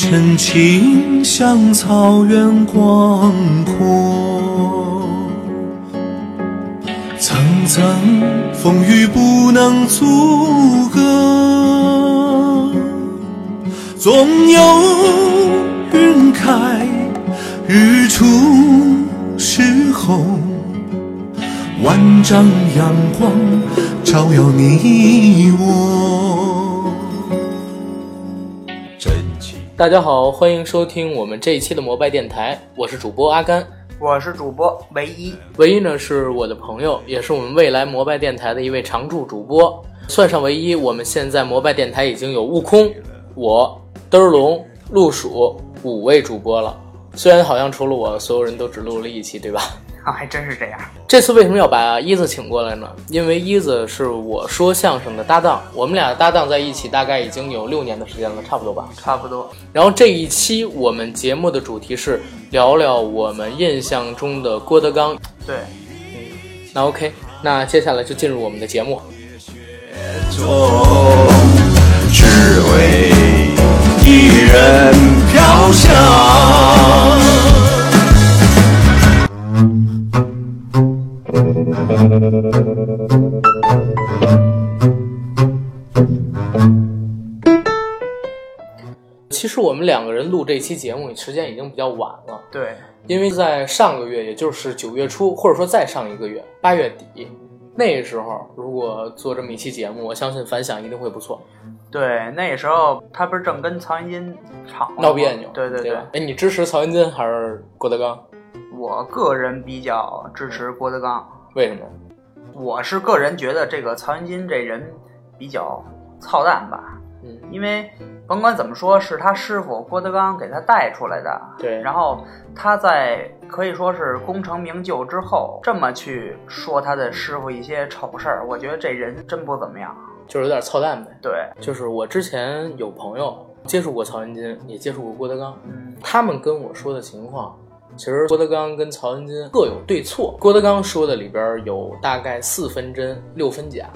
真情像草原广阔，层层风雨不能阻隔，总有云开日出时候，万丈阳光照耀你我。大家好，欢迎收听我们这一期的摩拜电台，我是主播阿甘。我是主播唯一，唯一呢是我的朋友，也是我们未来摩拜电台的一位常驻主播。算上唯一，我们现在摩拜电台已经有悟空、我、嘚儿龙、陆鼠五位主播了。虽然好像除了我，所有人都只录了一期，对吧？啊，还真是这样。这次为什么要把一子请过来呢？因为一子是我说相声的搭档，我们俩搭档在一起大概已经有六年的时间了，差不多吧。差不多。然后这一期我们节目的主题是聊聊我们印象中的郭德纲。对，那 OK，那接下来就进入我们的节目。只为一人飘香。其实我们两个人录这期节目时间已经比较晚了，对，因为在上个月，也就是九月初，或者说再上一个月，八月底，那时候如果做这么一期节目，我相信反响一定会不错。对，那时候他不是正跟曹云金吵闹别扭，对对对？哎，你支持曹云金还是郭德纲？我个人比较支持郭德纲，为什么？我是个人觉得这个曹云金这人比较操蛋吧，嗯，因为甭管怎么说，是他师傅郭德纲给他带出来的，对然后他在可以说是功成名就之后，这么去说他的师傅一些丑事儿，我觉得这人真不怎么样。就是有点操蛋呗。对，就是我之前有朋友接触过曹云金，也接触过郭德纲，嗯，他们跟我说的情况，其实郭德纲跟曹云金各有对错。郭德纲说的里边有大概四分真六分假，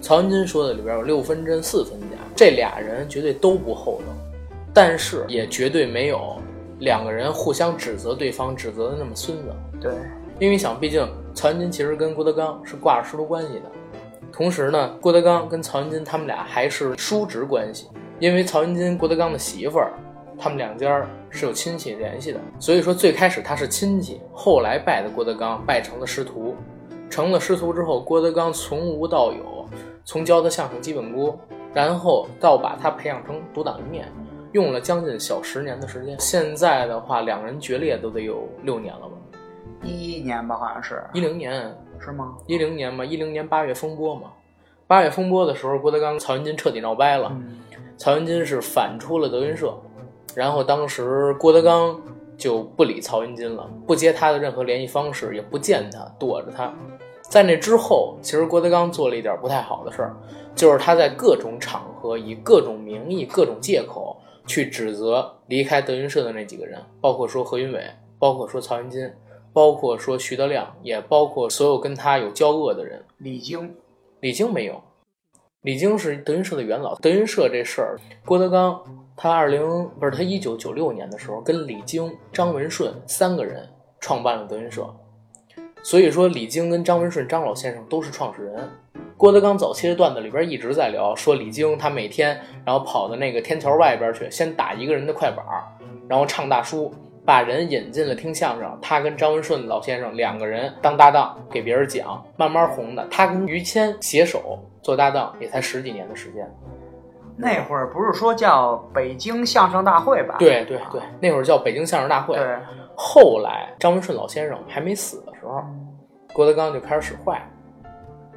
曹云金说的里边有六分真四分假。这俩人绝对都不厚道，但是也绝对没有两个人互相指责对方指责的那么孙子。对，因为想，毕竟曹云金其实跟郭德纲是挂着师徒关系的，同时呢，郭德纲跟曹云金他们俩还是叔侄关系，因为曹云金郭德纲的媳妇儿，他们两家是有亲戚联系的，所以说最开始他是亲戚，后来拜的郭德纲，拜成了师徒，成了师徒之后，郭德纲从无到有，从教他相声基本功，然后到把他培养成独当一面。用了将近小十年的时间，现在的话，两人决裂都得有六年了吧？一一年吧，好像是，一零年，是吗？一零年嘛，一零年八月风波嘛，八月风波的时候，郭德纲、曹云金彻底闹掰了。嗯，曹云金是反出了德云社，然后当时郭德纲就不理曹云金了，不接他的任何联系方式，也不见他，躲着他。在那之后，其实郭德纲做了一点不太好的事儿，就是他在各种场合以各种名义、各种借口去指责离开德云社的那几个人，包括说何云伟，包括说曹云金，包括说徐德亮，也包括所有跟他有交恶的人。李菁，李菁没有，李菁是德云社的元老。德云社这事儿，郭德纲他二零不是他一九九六年的时候，跟李菁、张文顺三个人创办了德云社。所以说，李菁跟张文顺张老先生都是创始人。郭德纲早期的段子里边一直在聊，说李菁他每天然后跑到那个天桥外边去，先打一个人的快板，然后唱大书，把人引进了听相声。他跟张文顺老先生两个人当搭档，给别人讲，慢慢红的。他跟于谦携手做搭档，也才十几年的时间。那会儿不是说叫北京相声大会吧？对对对，那会儿叫北京相声大会。对，后来张文顺老先生还没死的时候，郭德纲就开始使坏，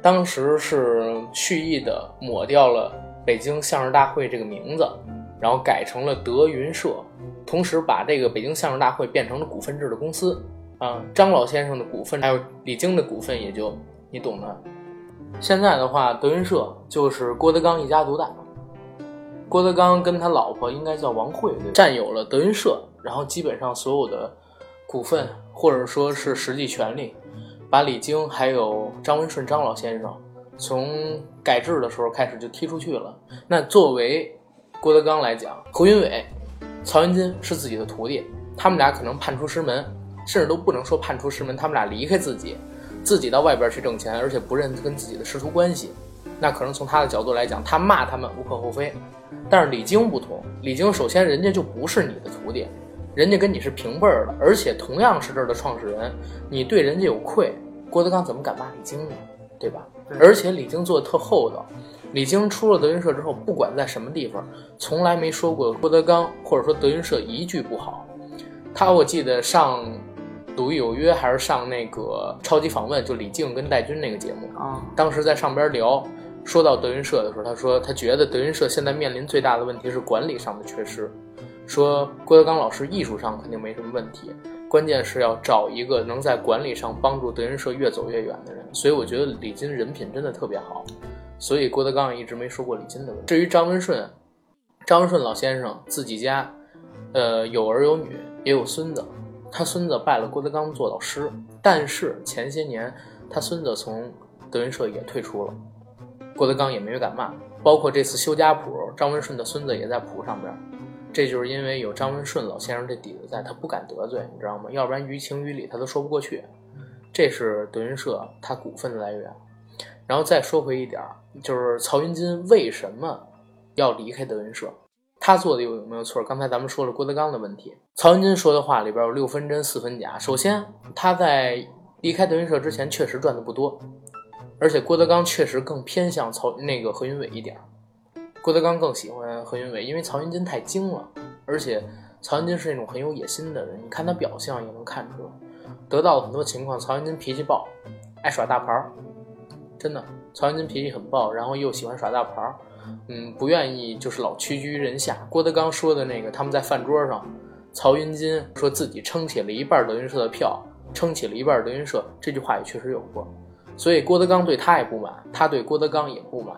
当时是蓄意的抹掉了北京相声大会这个名字，然后改成了德云社，同时把这个北京相声大会变成了股份制的公司。啊，张老先生的股份还有李菁的股份也就你懂的。现在的话，德云社就是郭德纲一家独大。郭德纲跟他老婆应该叫王慧，占有了德云社，然后基本上所有的股份或者说是实际权利，把李菁还有张文顺张老先生从改制的时候开始就踢出去了。那作为郭德纲来讲，何云伟曹云金是自己的徒弟，他们俩可能叛出师门，甚至都不能说叛出师门，他们俩离开自己，自己到外边去挣钱，而且不认跟自己的师徒关系。那可能从他的角度来讲，他骂他们无可厚非。但是李菁不同，李菁首先人家就不是你的徒弟，人家跟你是平辈儿的，而且同样是这儿的创始人，你对人家有愧，郭德纲怎么敢骂李菁呢？对吧？而且李菁做的特厚道，李菁出了德云社之后，不管在什么地方，从来没说过郭德纲或者说德云社一句不好。他我记得上《鲁豫有约》还是上那个超级访问，就李静跟戴军那个节目，啊，当时在上边聊，说到德云社的时候，他说他觉得德云社现在面临最大的问题是管理上的缺失，说郭德纲老师艺术上肯定没什么问题，关键是要找一个能在管理上帮助德云社越走越远的人。所以我觉得李金人品真的特别好，所以郭德纲也一直没说过李金的问题。至于张文顺，张文顺老先生自己家，呃，有儿有女，也有孙子。他孙子拜了郭德纲做老师，但是前些年他孙子从德云社也退出了，郭德纲也没敢骂。包括这次修家谱，张文顺的孙子也在谱上边，这就是因为有张文顺老先生这底子在，他不敢得罪，你知道吗？要不然于情于理他都说不过去。这是德云社他股份的来源。然后再说回一点，就是曹云金为什么要离开德云社？他做的有没有错？刚才咱们说了郭德纲的问题，曹云金说的话里边有六分真四分假。首先，他在离开德云社之前确实赚的不多，而且郭德纲确实更偏向曹那个何云伟一点。郭德纲更喜欢何云伟，因为曹云金太精了，而且曹云金是那种很有野心的人，你看他表象也能看出来。得到了很多情况，曹云金脾气暴，爱耍大牌儿，真的，曹云金脾气很暴，然后又喜欢耍大牌儿，嗯，不愿意就是老屈居人下。郭德纲说的那个，他们在饭桌上，曹云金说自己撑起了一半德云社的票，撑起了一半德云社，这句话也确实有过。所以郭德纲对他也不满，他对郭德纲也不满。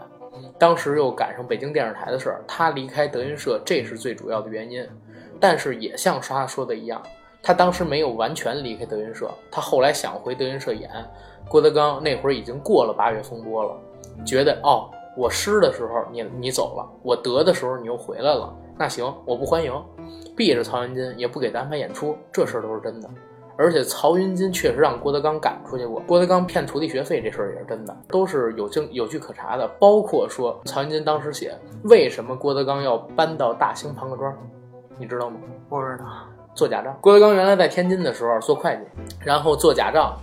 当时又赶上北京电视台的事儿，他离开德云社，这是最主要的原因。但是也像他说的一样，他当时没有完全离开德云社，他后来想回德云社演。郭德纲那会儿已经过了八月风波了，觉得哦，我失的时候你你走了，我得的时候你又回来了，那行，我不欢迎，避着曹云金也不给他安排演出，这事儿都是真的。而且曹云金确实让郭德纲赶出去过，郭德纲骗徒弟学费这事儿也是真的，都是有证有据可查的。包括说曹云金当时写为什么郭德纲要搬到大兴庞各庄，你知道吗？不知道，做假账。郭德纲原来在天津的时候做会计，然后做假账，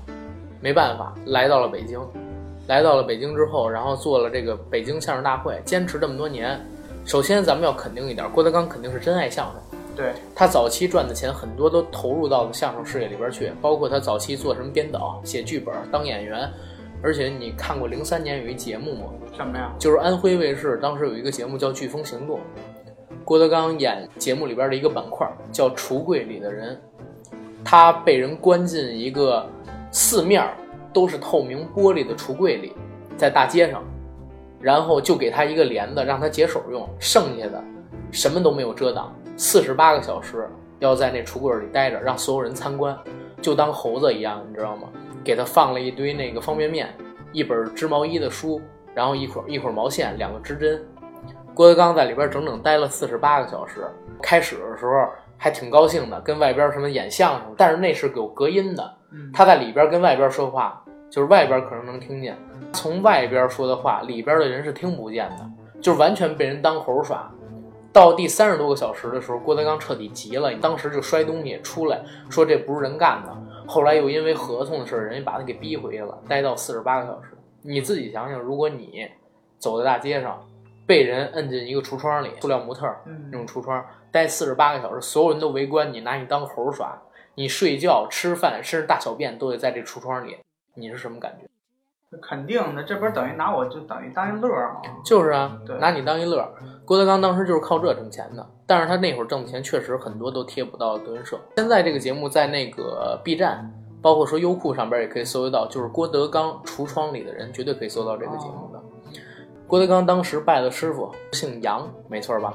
没办法来到了北京。来到了北京之后，然后做了这个北京相声大会，坚持这么多年。首先咱们要肯定一点，郭德纲肯定是真爱相声。对，他早期赚的钱很多都投入到了相声事业里边去，包括他早期做什么编导、写剧本、当演员。而且你看过零三年有一节目吗？什么呀？就是安徽卫视当时有一个节目叫《飓风行动》，郭德纲演节目里边的一个板块叫《橱柜里的人》，他被人关进一个四面儿都是透明玻璃的橱柜里，在大街上，然后就给他一个帘子让他解手用，剩下的什么都没有遮挡，四十八个小时要在那橱柜里待着，让所有人参观，就当猴子一样，你知道吗？给他放了一堆那个方便面，一本织毛衣的书，然后一捆一捆毛线，两个织针。郭德纲在里边整整待了四十八个小时。开始的时候还挺高兴的，跟外边什么演相声，但是那是有隔音的。嗯，他在里边跟外边说话，就是外边可能能听见，从外边说的话，里边的人是听不见的，就是完全被人当猴耍。到第三十多个小时的时候，郭德纲彻底急了，当时就摔东西出来，说这不是人干的。后来又因为合同的事儿，人家把他给逼回去了，待到四十八个小时。你自己想想，如果你走在大街上，被人摁进一个橱窗里，塑料模特那种橱窗，待四十八个小时，所有人都围观你，拿你当猴耍，你睡觉、吃饭，甚至大小便都得在这橱窗里，你是什么感觉？肯定的，这不是等于拿我就等于当一乐儿吗？就是啊对，拿你当一乐儿。郭德纲当时就是靠这挣钱的，但是他那会儿挣的钱确实很多都贴不到德云社。现在这个节目在那个 B 站，包括说优酷上边也可以搜得到，就是郭德纲橱窗里的人绝对可以搜到这个节目的。郭德纲当时拜的师傅姓杨，没错吧？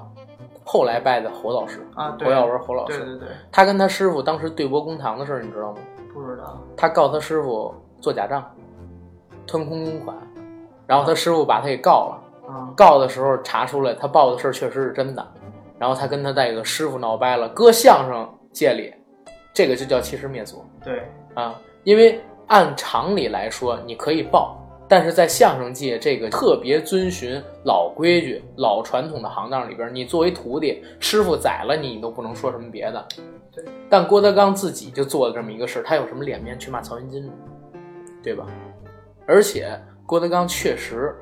后来拜的侯老师，啊，对侯耀文侯老师。对对对，他跟他师傅当时对簿公堂的事儿，你知道吗？不知道，他告他师傅做假账，吞空公款，然后他师傅把他给告了。啊，告的时候查出来他报的事儿确实是真的，然后他跟他那个师傅闹掰了，搁相声界里，这个就叫欺师灭祖对，啊。因为按常理来说，你可以报，但是在相声界这个特别遵循老规矩、老传统的行当里边，你作为徒弟，师傅宰了你，你都不能说什么别的。对。但郭德纲自己就做了这么一个事儿，他有什么脸面去骂曹云金呢？对吧？而且郭德纲确实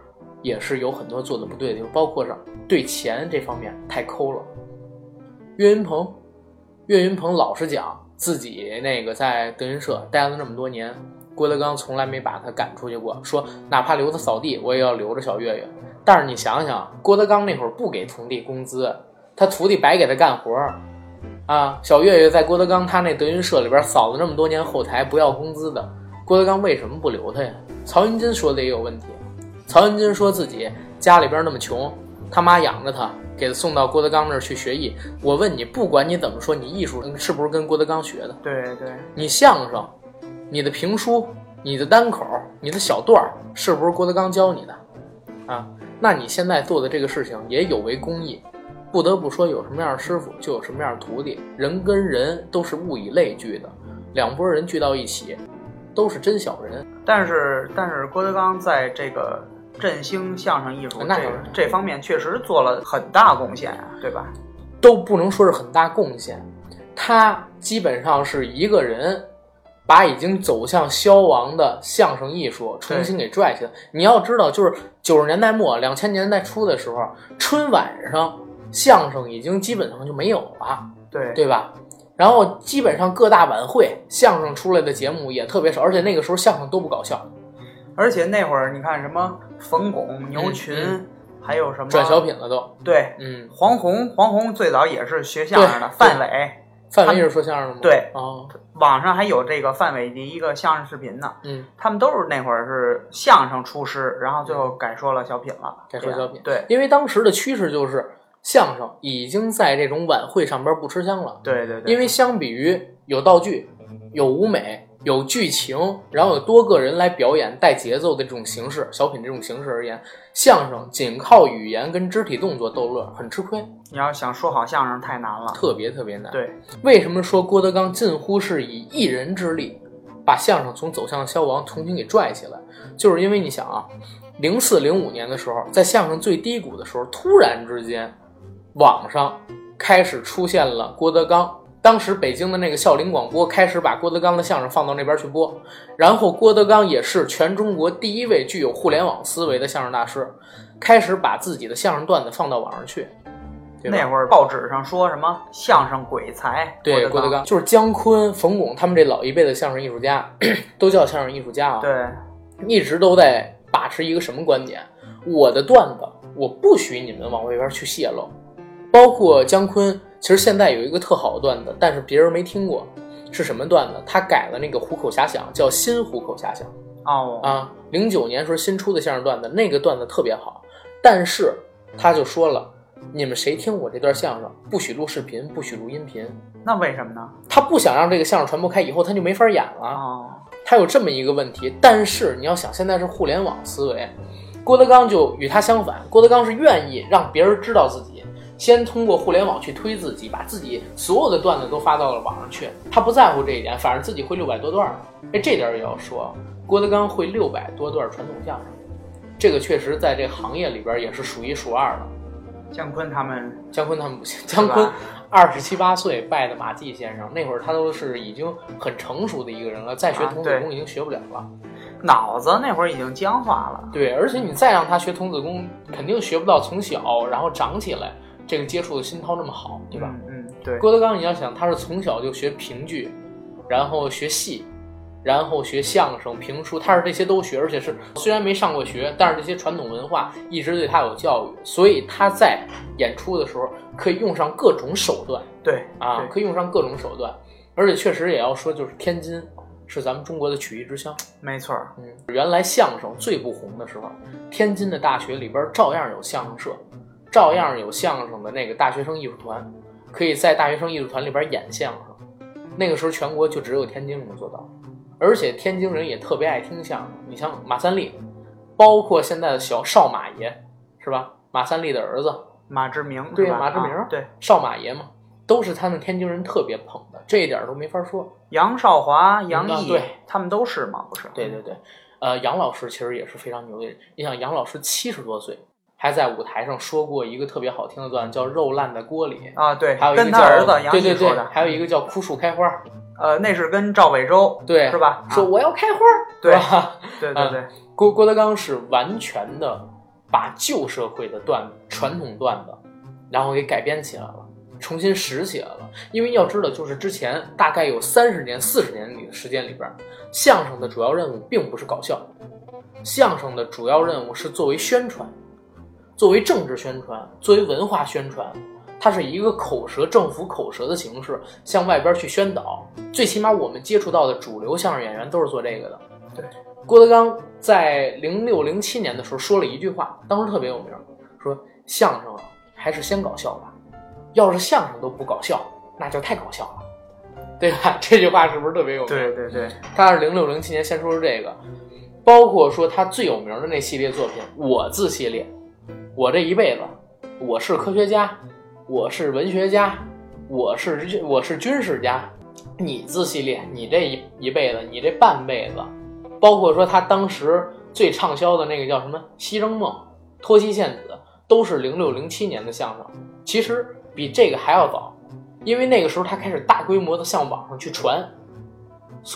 也是有很多做的不对的地方，包括上对钱这方面太抠了。岳云鹏，岳云鹏老实讲，自己那个在德云社待了那么多年，郭德纲从来没把他赶出去过，说哪怕留他扫地，我也要留着小岳岳。但是你想想，郭德纲那会儿不给徒弟工资，他徒弟白给他干活儿啊。小岳岳在郭德纲他那德云社里边扫了那么多年后台，不要工资的，郭德纲为什么不留他呀？曹云金说的也有问题。曹云金说自己家里边那么穷，他妈养着他，给他送到郭德纲那儿去学艺。我问你，不管你怎么说，你艺术是不是跟郭德纲学的？对对，你相声、你的评书、你的单口、你的小段儿，是不是郭德纲教你的？啊，那你现在做的这个事情也有违公义。不得不说，有什么样的师傅就有什么样的徒弟，人跟人都是物以类聚的，两拨人聚到一起，都是真小人。但是但是郭德纲在这个振兴相声艺术这那这方面确实做了很大贡献啊，对吧？都不能说是很大贡献，他基本上是一个人把已经走向消亡的相声艺术重新给拽起来。你要知道，就是九十年代末、两千年代初的时候，春晚上相声已经基本上就没有了，对对吧？然后基本上各大晚会相声出来的节目也特别少，而且那个时候相声都不搞笑，而且那会儿你看什么冯巩、牛群，嗯还有什么转小品了都。对嗯，黄宏，黄宏最早也是学相声的，范伟，范伟是说相声的吗？对。哦，网上还有这个范伟的一个相声视频呢。嗯，他们都是那会儿是相声出师，然后最后改说了小品了，改说小品。对。因为当时的趋势就是相声已经在这种晚会上边不吃香了。对对对，因为相比于有道具、有舞美、有剧情，然后有多个人来表演带节奏的这种形式，小品这种形式而言，相声仅靠语言跟肢体动作逗乐很吃亏，你要想说好相声太难了。特别特别难。对，为什么说郭德纲近乎是以一人之力把相声从走向消亡重新给拽起来？就是因为你想啊，零四零五年的时候，在相声最低谷的时候，突然之间，网上开始出现了郭德纲。当时北京的那个孝林广播开始把郭德纲的相声放到那边去播，然后郭德纲也是全中国第一位具有互联网思维的相声大师，开始把自己的相声段子放到网上去。那会儿报纸上说什么相声鬼才，对，郭郭德纲就是姜昆、冯巩他们这老一辈的相声艺术家，都叫相声艺术家啊，对一直都在把持一个什么观点？我的段子我不许你们往外边去泄露，包括姜昆，其实现在有一个特好的段子，但是别人没听过，是什么段子？他改了那个虎口遐想，叫新虎口遐想哦啊，零九年时候新出的相声段子，那个段子特别好，但是他就说了，你们谁听我这段相声，不许录视频，不许录音频。那为什么呢？他不想让这个相声传播开，以后他就没法演了。哦，他有这么一个问题，但是你要想，现在是互联网思维，郭德纲就与他相反，郭德纲是愿意让别人知道自己，先通过互联网去推自己，把自己所有的段子都发到了网上去，他不在乎这一点，反正自己会六百多段儿。哎，这点儿也要说，郭德纲会六百多段传统相声，这个确实在这行业里边也是数一数二的。姜昆他们姜昆他们不行，姜昆二十七八岁拜的马季先生，那会儿他都是已经很成熟的一个人了，再学童子功已经学不了了。脑子那会儿已经僵化了。对，而且你再让他学童子功，肯定学不到从小然后长起来这个接触的心涛那么好，对吧？嗯，嗯对，郭德纲你要想，他是从小就学评剧，然后学戏，然后学相声、评书，他是这些都学，而且是虽然没上过学，但是这些传统文化一直对他有教育，所以他在演出的时候可以用上各种手段对啊，可以用上各种手段，而且确实也要说，就是天津是咱们中国的曲艺之乡。没错儿。嗯，原来相声最不红的时候，天津的大学里边照样有相声社，照样有相声的那个大学生艺术团，可以在大学生艺术团里边演相声。那个时候全国就只有天津能做到，而且天津人也特别爱听相声。你像马三立，包括现在的小少马爷，是吧？马三立的儿子马志明对马志明啊对，少马爷嘛，都是他们天津人特别捧的，这一点都没法说。杨少华、杨毅，嗯对他们都是嘛，不是？对对对，呃，杨老师其实也是非常牛的人。你想，杨老师七十多岁，还在舞台上说过一个特别好听的段子，叫“肉烂在锅里啊，对”，，还有一个叫跟他儿子杨对对对还有一个叫“枯树开花呃，那是跟赵伟洲”，对，是吧？说啊我要开花，对是吧？对对对，郭郭德纲是完全的把旧社会的段子、传统段子，然后给改编起来了，重新拾起来了。因为要知道，就是之前大概有三十年、四十年里的时间里边，相声的主要任务并不是搞笑，相声的主要任务是作为宣传，作为政治宣传，作为文化宣传。它是一个口舌政府口舌的形式向外边去宣导，最起码我们接触到的主流相声演员都是做这个的。对，郭德纲在零六零七年的时候说了一句话，当时特别有名，说相声啊还是先搞笑吧，要是相声都不搞笑，那就太搞笑了，对吧？这句话是不是特别有名？对对对，他是零六零七年先说出这个，包括说他最有名的那系列作品《我字》系列，我这一辈子，我是科学家，我是文学家，我是我是军事家，你字系列，你这一一辈子，你这半辈子，包括说他当时最畅销的那个叫什么《西征梦》《脱西献子》，都是零六零七年的相声，其实比这个还要早，因为那个时候他开始大规模的向网上去传。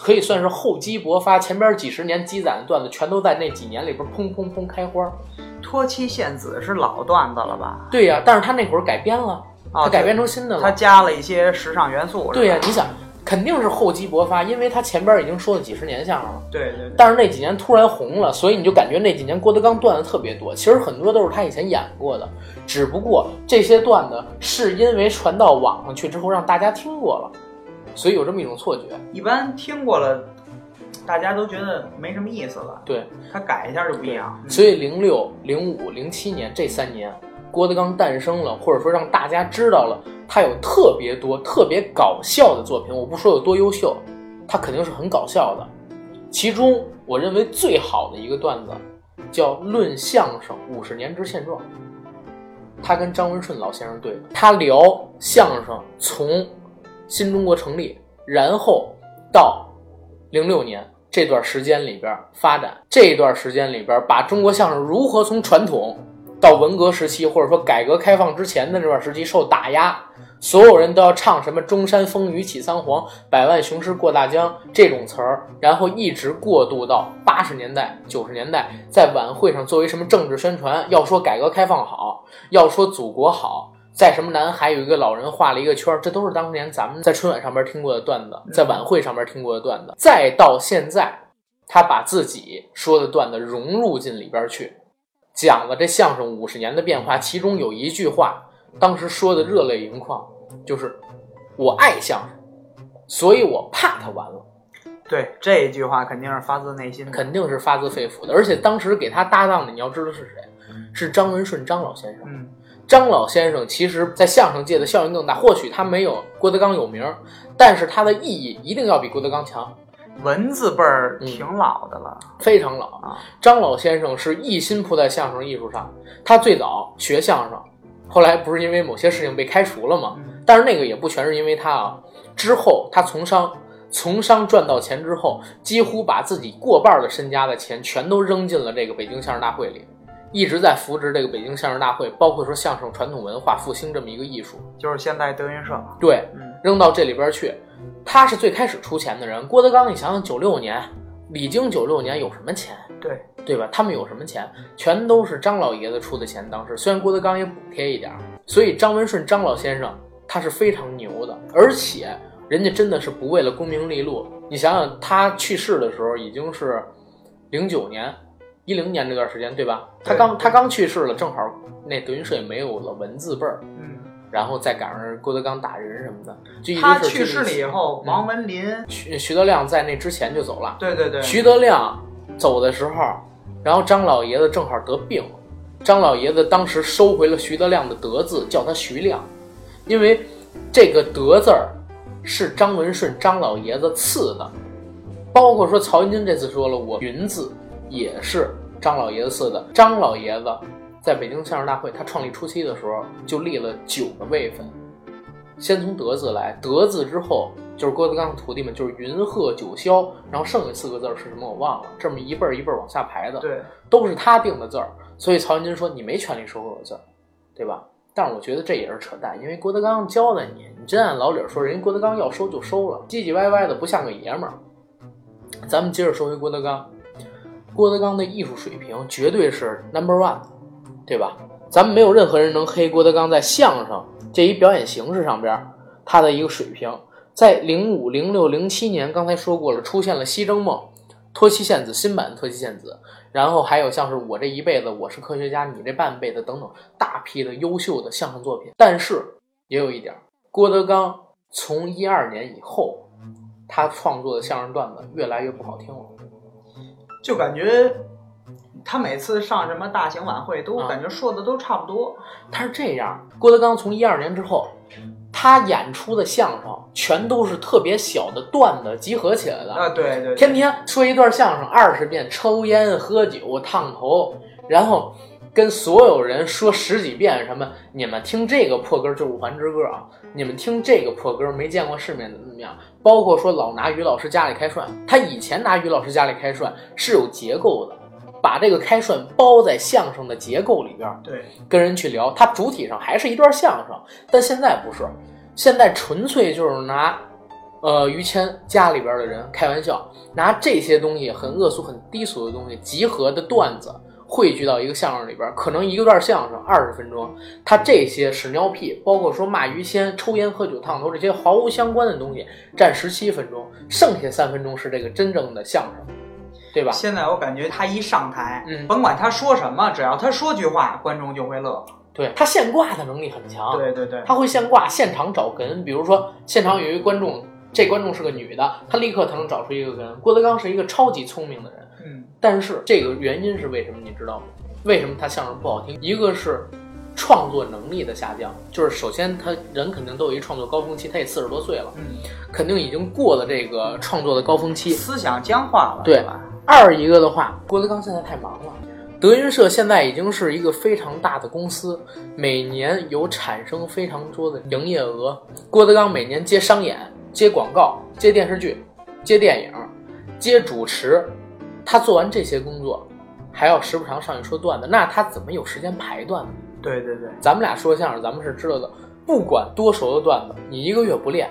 可以算是厚积薄发，前边几十年积攒的段子，全都在那几年里边砰砰砰开花。脱妻献子是老段子了吧？对呀、但是他那会儿改编了，啊他改编成新的了。他加了一些时尚元素。对呀、你想，肯定是厚积薄发，因为他前边已经说了几十年相声了。对对对，但是那几年突然红了，所以你就感觉那几年郭德纲段子特别多。其实很多都是他以前演过的，只不过这些段子是因为传到网上去之后让大家听过了，所以有这么一种错觉。一般听过了，大家都觉得没什么意思了。对，他改一下就不一样。嗯所以零六、零五、零七年这三年，郭德纲诞生了，或者说让大家知道了他有特别多、特别搞笑的作品。我不说有多优秀，他肯定是很搞笑的。其中，我认为最好的一个段子叫《论相声五十年之现状》，他跟张文顺老先生对的，他聊相声从新中国成立，然后到零六年这段时间里边发展，这段时间里边把中国相声如何从传统到文革时期，或者说改革开放之前的这段时期受打压，所有人都要唱什么“中山风雨起苍黄，百万雄师过大江”这种词儿，然后一直过渡到八十年代、九十年代，在晚会上作为什么政治宣传，要说改革开放好，要说祖国好。在什么南海有一个老人画了一个圈儿，这都是当年咱们在春晚上边听过的段子，在晚会上边听过的段子。再到现在，他把自己说的段子融入进里边去，讲了这相声五十年的变化。其中有一句话，当时说的热泪盈眶，就是“我爱相声，所以我怕它完了”。对这一句话肯定是发自内心的。肯定是发自肺腑的。而且当时给他搭档的，你要知道是谁，是张文顺张老先生。嗯，张老先生其实，在相声界的效应更大。或许他没有郭德纲有名，但是他的意义一定要比郭德纲强，文字辈儿嗯挺老的了。非常老啊。张老先生是一心扑在相声艺术上，他最早学相声，后来不是因为某些事情被开除了吗？嗯但是那个也不全是因为他啊。之后他从商，从商赚到钱之后，几乎把自己过半的身家的钱全都扔进了这个北京相声大会里，一直在扶植这个北京相声大会，包括说相声传统文化复兴这么一个艺术。就是现在德云社。对，嗯，扔到这里边去，他是最开始出钱的人。郭德纲，你想想，九六年，李菁九六年有什么钱？对，对吧？他们有什么钱？全都是张老爷子出的钱。当时虽然郭德纲也补贴一点儿，所以张文顺张老先生他是非常牛的，而且人家真的是不为了功名利禄。你想想，他去世的时候已经是零九年、一零年这段时间，对吧？他刚他刚去世了，正好那德云社也没有了文字辈儿，嗯，然后再赶上郭德纲打人什么的，他去世了以后，嗯。王文林，徐徐德亮在那之前就走了。对对对，徐德亮走的时候，然后张老爷子正好得病，张老爷子当时收回了徐德亮的德字，叫他徐亮，因为这个德字儿是张文顺张老爷子赐的，包括说曹云金这次说了，我云字也是张老爷子赐的。张老爷子在北京相声大会，他创立初期的时候就立了九个位分，先从德字来，德字之后就是郭德纲的徒弟们，就是云鹤九霄，然后剩下四个字是什么我忘了，这么一辈儿一辈儿往下排的，对，都是他定的字儿，所以曹云金说你没权利收我的字儿，对吧？但是我觉得这也是扯淡，因为郭德纲教的你，你真按老理儿说，人家郭德纲要收就收了，唧唧歪歪的不像个爷们儿。咱们接着说回郭德纲，郭德纲的艺术水平绝对是 number one，对吧？咱们没有任何人能黑郭德纲在相声这一表演形式上边他的一个水平。在零五、零六、零七年，刚才说过了，出现了《西征梦》、脱妻献子新版脱妻献子，然后还有像是我这一辈子，我是科学家，你这半辈子等等大批的优秀的相声作品。但是也有一点，郭德纲从一二年以后，他创作的相声段子越来越不好听了。就感觉他每次上什么大型晚会，都啊感觉说的都差不多。他是这样，郭德纲从一二年之后，他演出的相声全都是特别小的段子集合起来的，啊，对对，对天天说一段相声二十遍，抽烟、喝酒、烫头，然后跟所有人说十几遍什么，你们听这个破歌就是五环之歌啊，你们听这个破歌没见过世面怎么怎么样？包括说老拿于老师家里开涮，他以前拿于老师家里开涮是有结构的，把这个开涮包在相声的结构里边儿，对，跟人去聊，它主体上还是一段相声，但现在不是，现在纯粹就是拿，呃，于谦家里边的人开玩笑，拿这些东西很恶俗、很低俗的东西集合的段子汇聚到一个相声里边，可能一个段相声二十分钟，他这些屎尿屁，包括说骂于谦、抽烟、喝酒、烫头这些毫无相关的东西，占十七分钟，剩下三分钟是这个真正的相声，对吧？现在我感觉他一上台，嗯甭管他说什么，只要他说句话，观众就会乐。对他现挂的能力很强，对对对，他会现挂，现场找哏。比如说，现场有一个观众，这观众是个女的，他立刻他能找出一个哏。郭德纲是一个超级聪明的人，嗯，但是这个原因是为什么？你知道吗？为什么他相声不好听？一个是创作能力的下降，就是首先他人肯定都有一创作高峰期，他也四十多岁了，嗯，肯定已经过了这个创作的高峰期。思想僵化了，对吧？二一个的话，郭德纲现在太忙了。德云社现在已经是一个非常大的公司，每年有产生非常多的营业额。郭德纲每年接商演、接广告、接电视剧、接电影、接主持，他做完这些工作，还要时不常上去说段子，那他怎么有时间排段子？对对对，咱们俩说相声，咱们是知道的，不管多熟的段子，你一个月不练，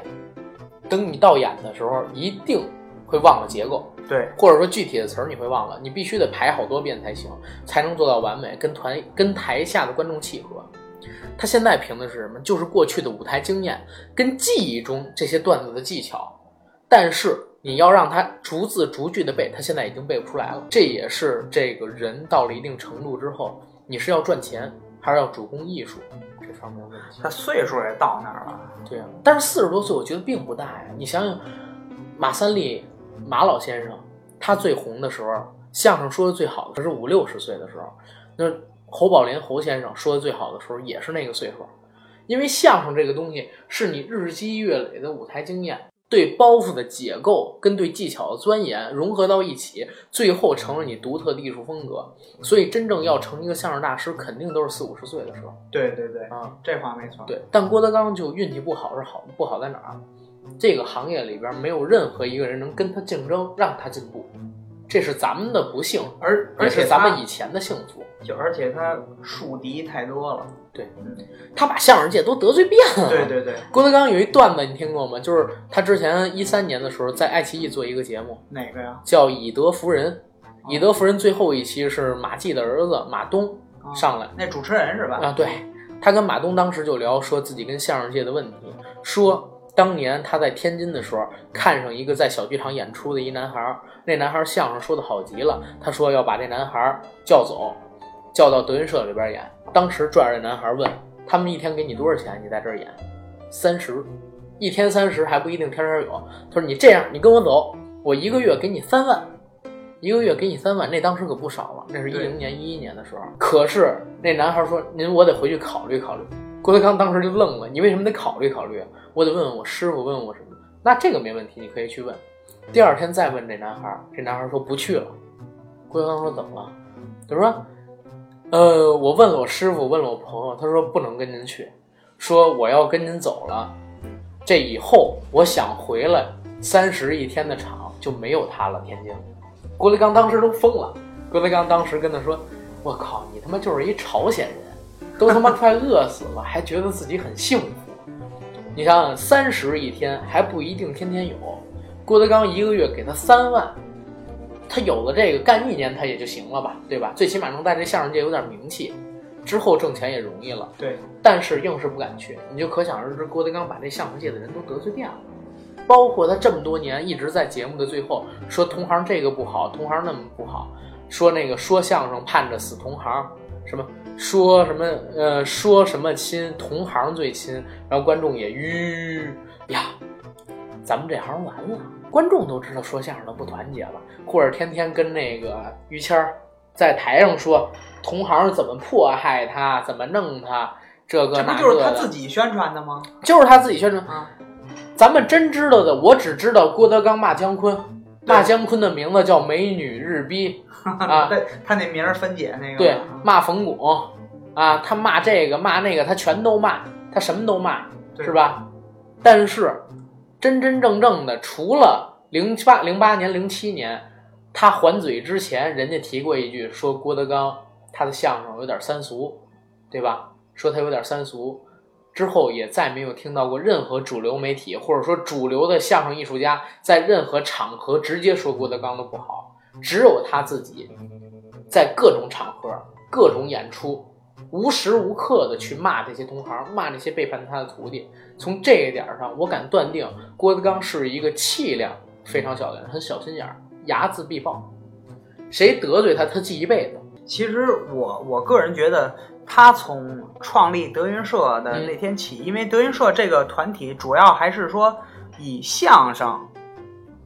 等你到演的时候，一定会忘了结构。对，或者说具体的词儿你会忘了，你必须得排好多遍才行，才能做到完美，跟团跟台下的观众契合。他现在凭的是什么？就是过去的舞台经验跟记忆中这些段子的技巧，但是你要让他逐字逐句的背，他现在已经背不出来了。这也是这个人到了一定程度之后，你是要赚钱还是要主攻艺术这方面的问题。他岁数也到那儿了，对啊，但是四十多岁我觉得并不大呀。你想想，马三立马老先生，他最红的时候，相声说的最好的可是五六十岁的时候。那侯宝林侯先生说的最好的时候也是那个岁数，因为相声这个东西是你日积月累的舞台经验。对包袱的解构跟对技巧的钻研融合到一起，最后成了你独特的艺术风格。所以，真正要成一个相声大师，肯定都是四五十岁的时候对对对，啊。这话没错。对，但郭德纲就运气不好是好，不好在哪儿啊？这个行业里边没有任何一个人能跟他竞争，让他进步，这是咱们的不幸，而而也且咱们以前的幸福。就而且他树敌太多了。对嗯，他把相声界都得罪遍了。对对对，郭德纲有一段子你听过吗？就是他之前一三年的时候在爱奇艺做一个节目，哪个呀？叫《以德服人》。以德服人最后一期是马季的儿子马东啊上来，那主持人是吧？啊，对他跟马东当时就聊说自己跟相声界的问题，说当年他在天津的时候看上一个在小剧场演出的一男孩儿，那男孩儿相声说的好极了，他说要把这男孩儿叫走，叫到德云社里边演。当时拽着这男孩儿问他们一天给你多少钱？你在这儿演三十，一天三十还不一定天天有。他说你这样，你跟我走，我一个月给你三万。一个月给你三万，那当时可不少了，那是一零年、一一年的时候。可是那男孩说：“您，我得回去考虑考虑。”郭德纲当时就愣了：“你为什么得考虑考虑？我得问问我师傅，问我什么？那这个没问题，你可以去问。”第二天再问这男孩，这男孩说不去了。郭德纲说：“怎么了？”他说：“呃，我问了我师傅，问了我朋友，他说不能跟您去，说我要跟您走了，这以后我想回来三十一天的场就没有他了。天津，郭德纲当时都疯了。郭德纲当时跟他说：“我靠，你他妈就是一朝鲜人，都他妈快饿死了，还觉得自己很幸福。你想想，三十一天还不一定天天有。郭德纲一个月给他三万。”他有了这个，干一年他也就行了吧，对吧？最起码能在这相声界有点名气，之后挣钱也容易了。对，但是硬是不敢去，你就可想而知，郭德纲把这相声界的人都得罪遍了。包括他这么多年一直在节目的最后说同行这个不好，同行那么不好，说那个说相声盼着死同行，什么说什么呃说什么亲同行最亲，然后观众也吁呀，咱们这行完了。观众都知道说相声的不团结了，或者天天跟那个于谦儿在台上说同行怎么迫害他，怎么弄他，这个那个这不就是他自己宣传的吗？就是他自己宣传。啊，咱们真知道的，我只知道郭德纲骂姜昆，骂姜昆的名字叫美女日逼 啊，对他那名儿分解那个，对，骂冯巩啊，他骂这个骂那个，他全都骂，他什么都骂，是吧？但是真真正正的，除了零八零八年、零七年他还嘴之前，人家提过一句，说郭德纲他的相声有点三俗，对吧？说他有点三俗，之后也再没有听到过任何主流媒体或者说主流的相声艺术家在任何场合直接说郭德纲的不好，只有他自己在各种场合、各种演出。无时无刻的去骂这些同行，骂那些背叛他的徒弟。从这一点上，我敢断定，郭德纲是一个气量非常小的人，很小心眼儿，睚眦必报。谁得罪他，他记一辈子。其实我我个人觉得，他从创立德云社的那天起，因为德云社这个团体主要还是说以相声、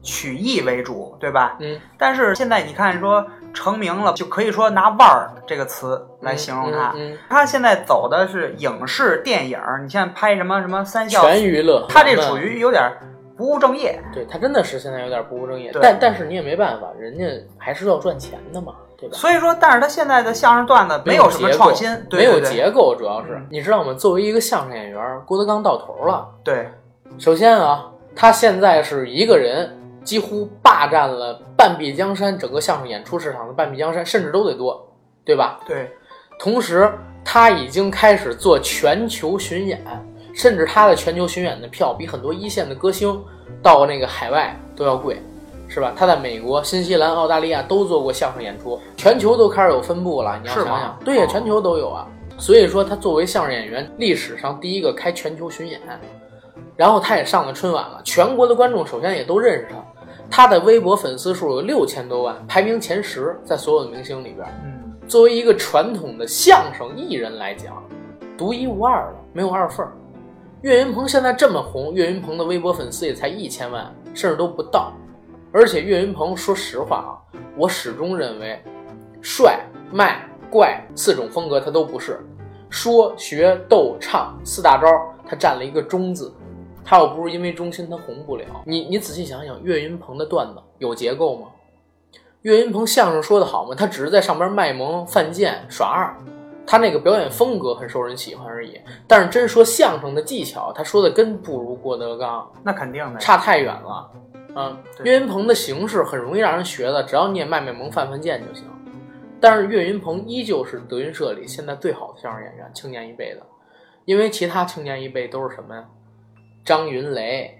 曲艺为主，对吧？嗯，但是现在你看说成名了，就可以说拿“腕儿”这个词来形容他。嗯嗯他现在走的是影视电影，你像拍什么什么三笑，全娱乐，他这属于有点不务正业。对他真的是现在有点不务正业，对但但是你也没办法，人家还是要赚钱的嘛，对吧？所以说，但是他现在的相声段子没有什么创新，对没有结构，主要是嗯你知道吗？作为一个相声演员，郭德纲到头了。对首先啊，他现在是一个人几乎霸占了半壁江山，整个相声演出市场的半壁江山，甚至都得多，对吧？对同时，他已经开始做全球巡演，甚至他的全球巡演的票比很多一线的歌星到那个海外都要贵，是吧？他在美国、新西兰、澳大利亚都做过相声演出，全球都开始有分布了。你要想想，对呀，哦全球都有啊。所以说，他作为相声演员，历史上第一个开全球巡演，然后他也上了春晚了，全国的观众首先也都认识他。他的微博粉丝数有六千多万，排名前十，在所有的明星里边。嗯。作为一个传统的相声艺人来讲，独一无二的，没有二份儿。岳云鹏现在这么红，岳云鹏的微博粉丝也才一千万，甚至都不到。而且岳云鹏，说实话啊，我始终认为，帅、卖、怪四种风格他都不是，说、学、逗、唱四大招他占了一个中字。他要不是因为中心，他红不了。你你仔细想想，岳云鹏的段子有结构吗？岳云鹏相声说的好吗？他只是在上边卖萌、犯贱、耍二，他那个表演风格很受人喜欢而已。但是真说相声的技巧，他说的真不如郭德纲，那肯定的，差太远了。嗯，岳云鹏的形式很容易让人学的，只要你也卖卖萌、犯犯贱就行。但是岳云鹏依旧是德云社里现在最好的相声演员，青年一辈的。因为其他青年一辈都是什么呀？张云雷，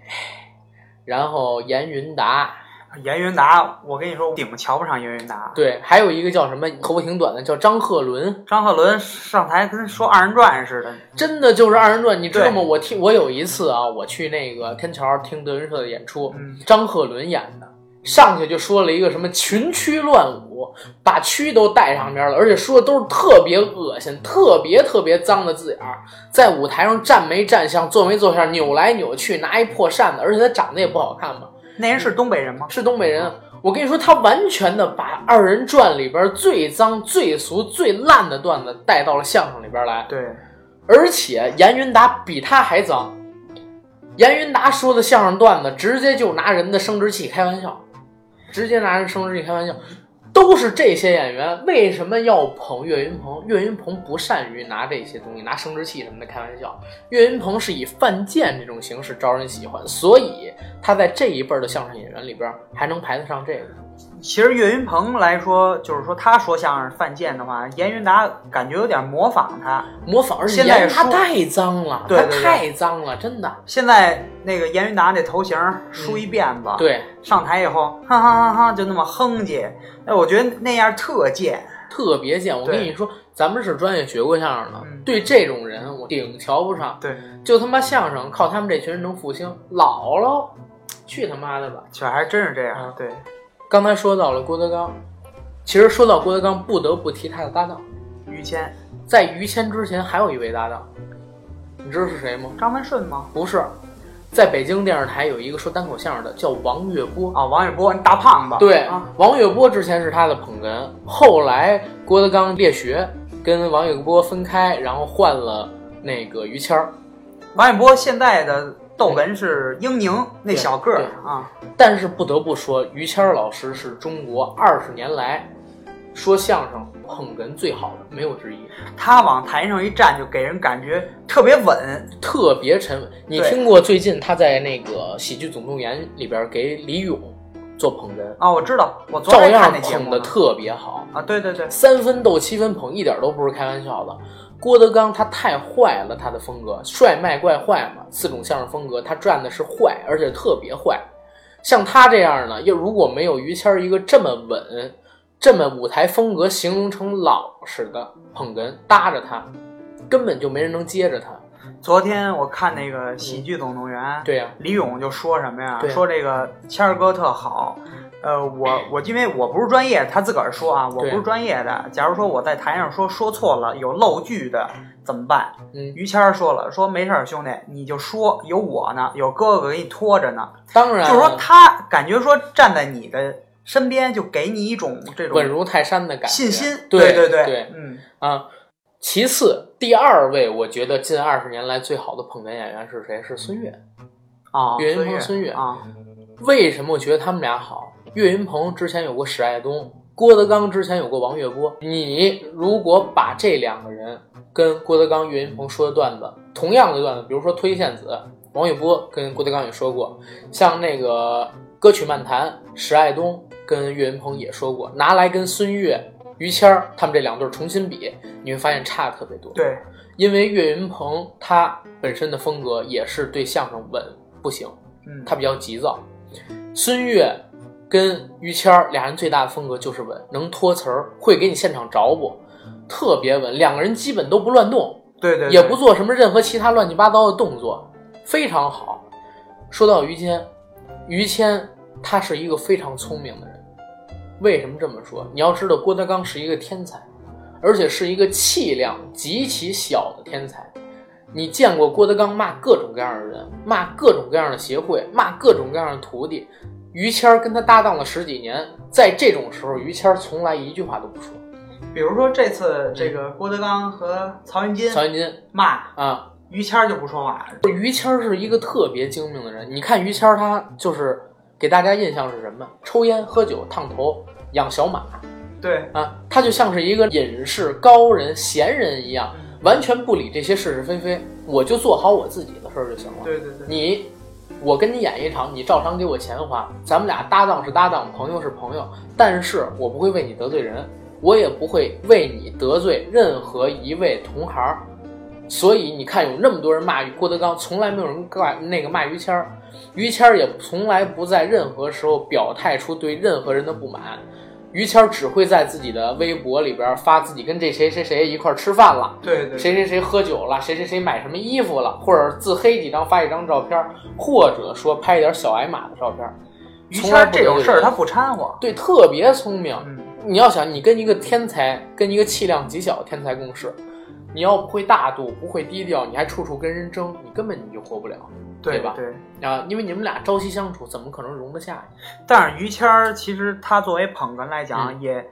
然后闫云达，严云达，我跟你说，顶瞧不上严云达。对，还有一个叫什么头发挺短的，叫张鹤伦，张鹤伦上台跟说二人转似的，真的就是二人转，你知道吗？我听我有一次啊，我去那个天桥听德云社的演出，嗯。张鹤伦演的，上去就说了一个什么群驱乱舞，把驱都带上边了，而且说的都是特别恶心、特别特别脏的字眼儿，在舞台上站没站相，坐没坐相，扭来扭去，拿一破扇子，而且他长得也不好看嘛，那人是东北人吗？是东北人。我跟你说，他完全的把二人转里边最脏、最俗、最烂的段子带到了相声里边来。对，而且闫云达比他还脏。闫云达说的相声段子，直接就拿人的生殖器开玩笑，直接拿人生殖器开玩笑，都是这些演员，为什么要捧岳云鹏？岳云鹏不善于拿这些东西，拿生殖器什么的开玩笑。岳云鹏是以犯贱这种形式招人喜欢，所以他在这一辈儿的相声演员里边还能排得上这个。其实岳云鹏来说，就是说他说相声犯贱的话，严云达感觉有点模仿他。模仿，而且现在他太脏了，对对对他太脏了，真的。现在那个严云达那头型梳一辫子，，对，上台以后哈哈哈哈就那么哼唧，哎，我觉得那样特贱。特别贱。我跟你说，咱们是专业学过相声的，嗯对这种人我顶瞧不上。对，就他妈相声靠他们这群人能复兴，老了，去他妈的吧！这还真是这样。啊对，刚才说到了郭德纲，其实说到郭德纲，不得不提他的搭档。于谦、在于谦之前还有一位搭档，你知道是谁吗？张文顺吗？不是，在北京电视台有一个说单口相声的，叫王月波。啊，王月波，大胖子。对啊，，王月波之前是他的捧哏，后来郭德纲列学，跟王月波分开，然后换了那个于谦儿。王月波现在的逗哏是英宁那小个儿啊，但是不得不说，于谦儿老师是中国二十年来说相声捧哏最好的，没有之一，他往台上一站，就给人感觉特别稳。特别沉稳。你听过最近他在那个《喜剧总动员》里边给李咏做捧哏，啊，我知道，我昨照天看样那节目呢。捧的特别好，啊，对对对，三分逗七分捧，一点都不是开玩笑的。郭德纲他太坏了，他的风格帅卖怪坏嘛，四种相声风格他占的是坏，而且特别坏。像他这样呢，又如果没有于谦儿一个这么稳、这么舞台风格形容成老实的捧哏搭着他，根本就没人能接着他。昨天我看那个《喜剧总动员》，对呀、李咏就说什么呀？对说这个谦儿哥特好。呃，我我因为我不是专业，他自个儿说啊，我不是专业的。假如说我在台上说说错了，有漏句的怎么办？嗯，于谦儿说了，说没事儿，兄弟，你就说，有我呢，有哥哥给你拖着呢。当然就是说他感觉说站在你的身边，就给你一种这种稳如泰山的感觉，信心。对对对嗯，啊。其次，第二位我觉得近二十年来最好的捧哏演员是谁？是孙越。啊，岳云鹏孙越啊，为什么我觉得他们俩好？岳云鹏之前有过史爱东，郭德纲之前有过王月波。你如果把这两个人跟郭德纲、岳云鹏说的段子，同样的段子，比如说推线子，王月波跟郭德纲也说过，像那个歌曲漫谈，史爱东跟岳云鹏也说过，拿来跟孙越、于谦儿他们这两对儿重新比，你会发现差的特别多。对，因为岳云鹏他本身的风格也是对相声稳不行，嗯，他比较急躁。孙越跟于谦儿俩人最大的风格就是稳，能托词儿，会给你现场找补，特别稳。两个人基本都不乱动，对对，对也不做什么任何其他乱七八糟的动作，非常好。说到于谦，于谦他是一个非常聪明的人。为什么这么说？你要知道，郭德纲是一个天才，而且是一个气量极其小的天才。你见过郭德纲骂各种各样的人，骂各种各样的协会，骂各种各样的徒弟。于谦儿跟他搭档了十几年，在这种时候，于谦儿从来一句话都不说。比如说这次这个郭德纲和曹云金曹云金骂啊，于谦儿就不说话，于谦儿是一个特别精明的人。你看于谦儿，他就是给大家印象是什么？抽烟、喝酒、烫头、养小马对，啊，他就像是一个隐士高人、闲人一样，完全不理这些是是非非，我就做好我自己的事儿就行了。对对对，你，我跟你演一场，你照常给我钱花，咱们俩搭档是搭档，朋友是朋友，但是我不会为你得罪人，我也不会为你得罪任何一位同行。所以你看，有那么多人骂郭德纲，从来没有人怪那个骂于谦儿，于谦儿也从来不在任何时候表态出对任何人的不满。于谦儿只会在自己的微博里边发自己跟这谁谁谁一块儿吃饭了，对对，谁谁谁喝酒了，谁谁谁买什么衣服了，或者自黑几张发一张照片，或者说拍一点小矮马的照片。于谦儿这种事儿他不掺和，对特别聪明。嗯，你要想，你跟一个天才，跟一个气量极小的天才共事，你要不会大度，不会低调，你还处处跟人争，你根本你就活不了对对吧对。啊！因为你们俩朝夕相处，怎么可能容得下你？但是于谦儿其实他作为捧哏来讲，也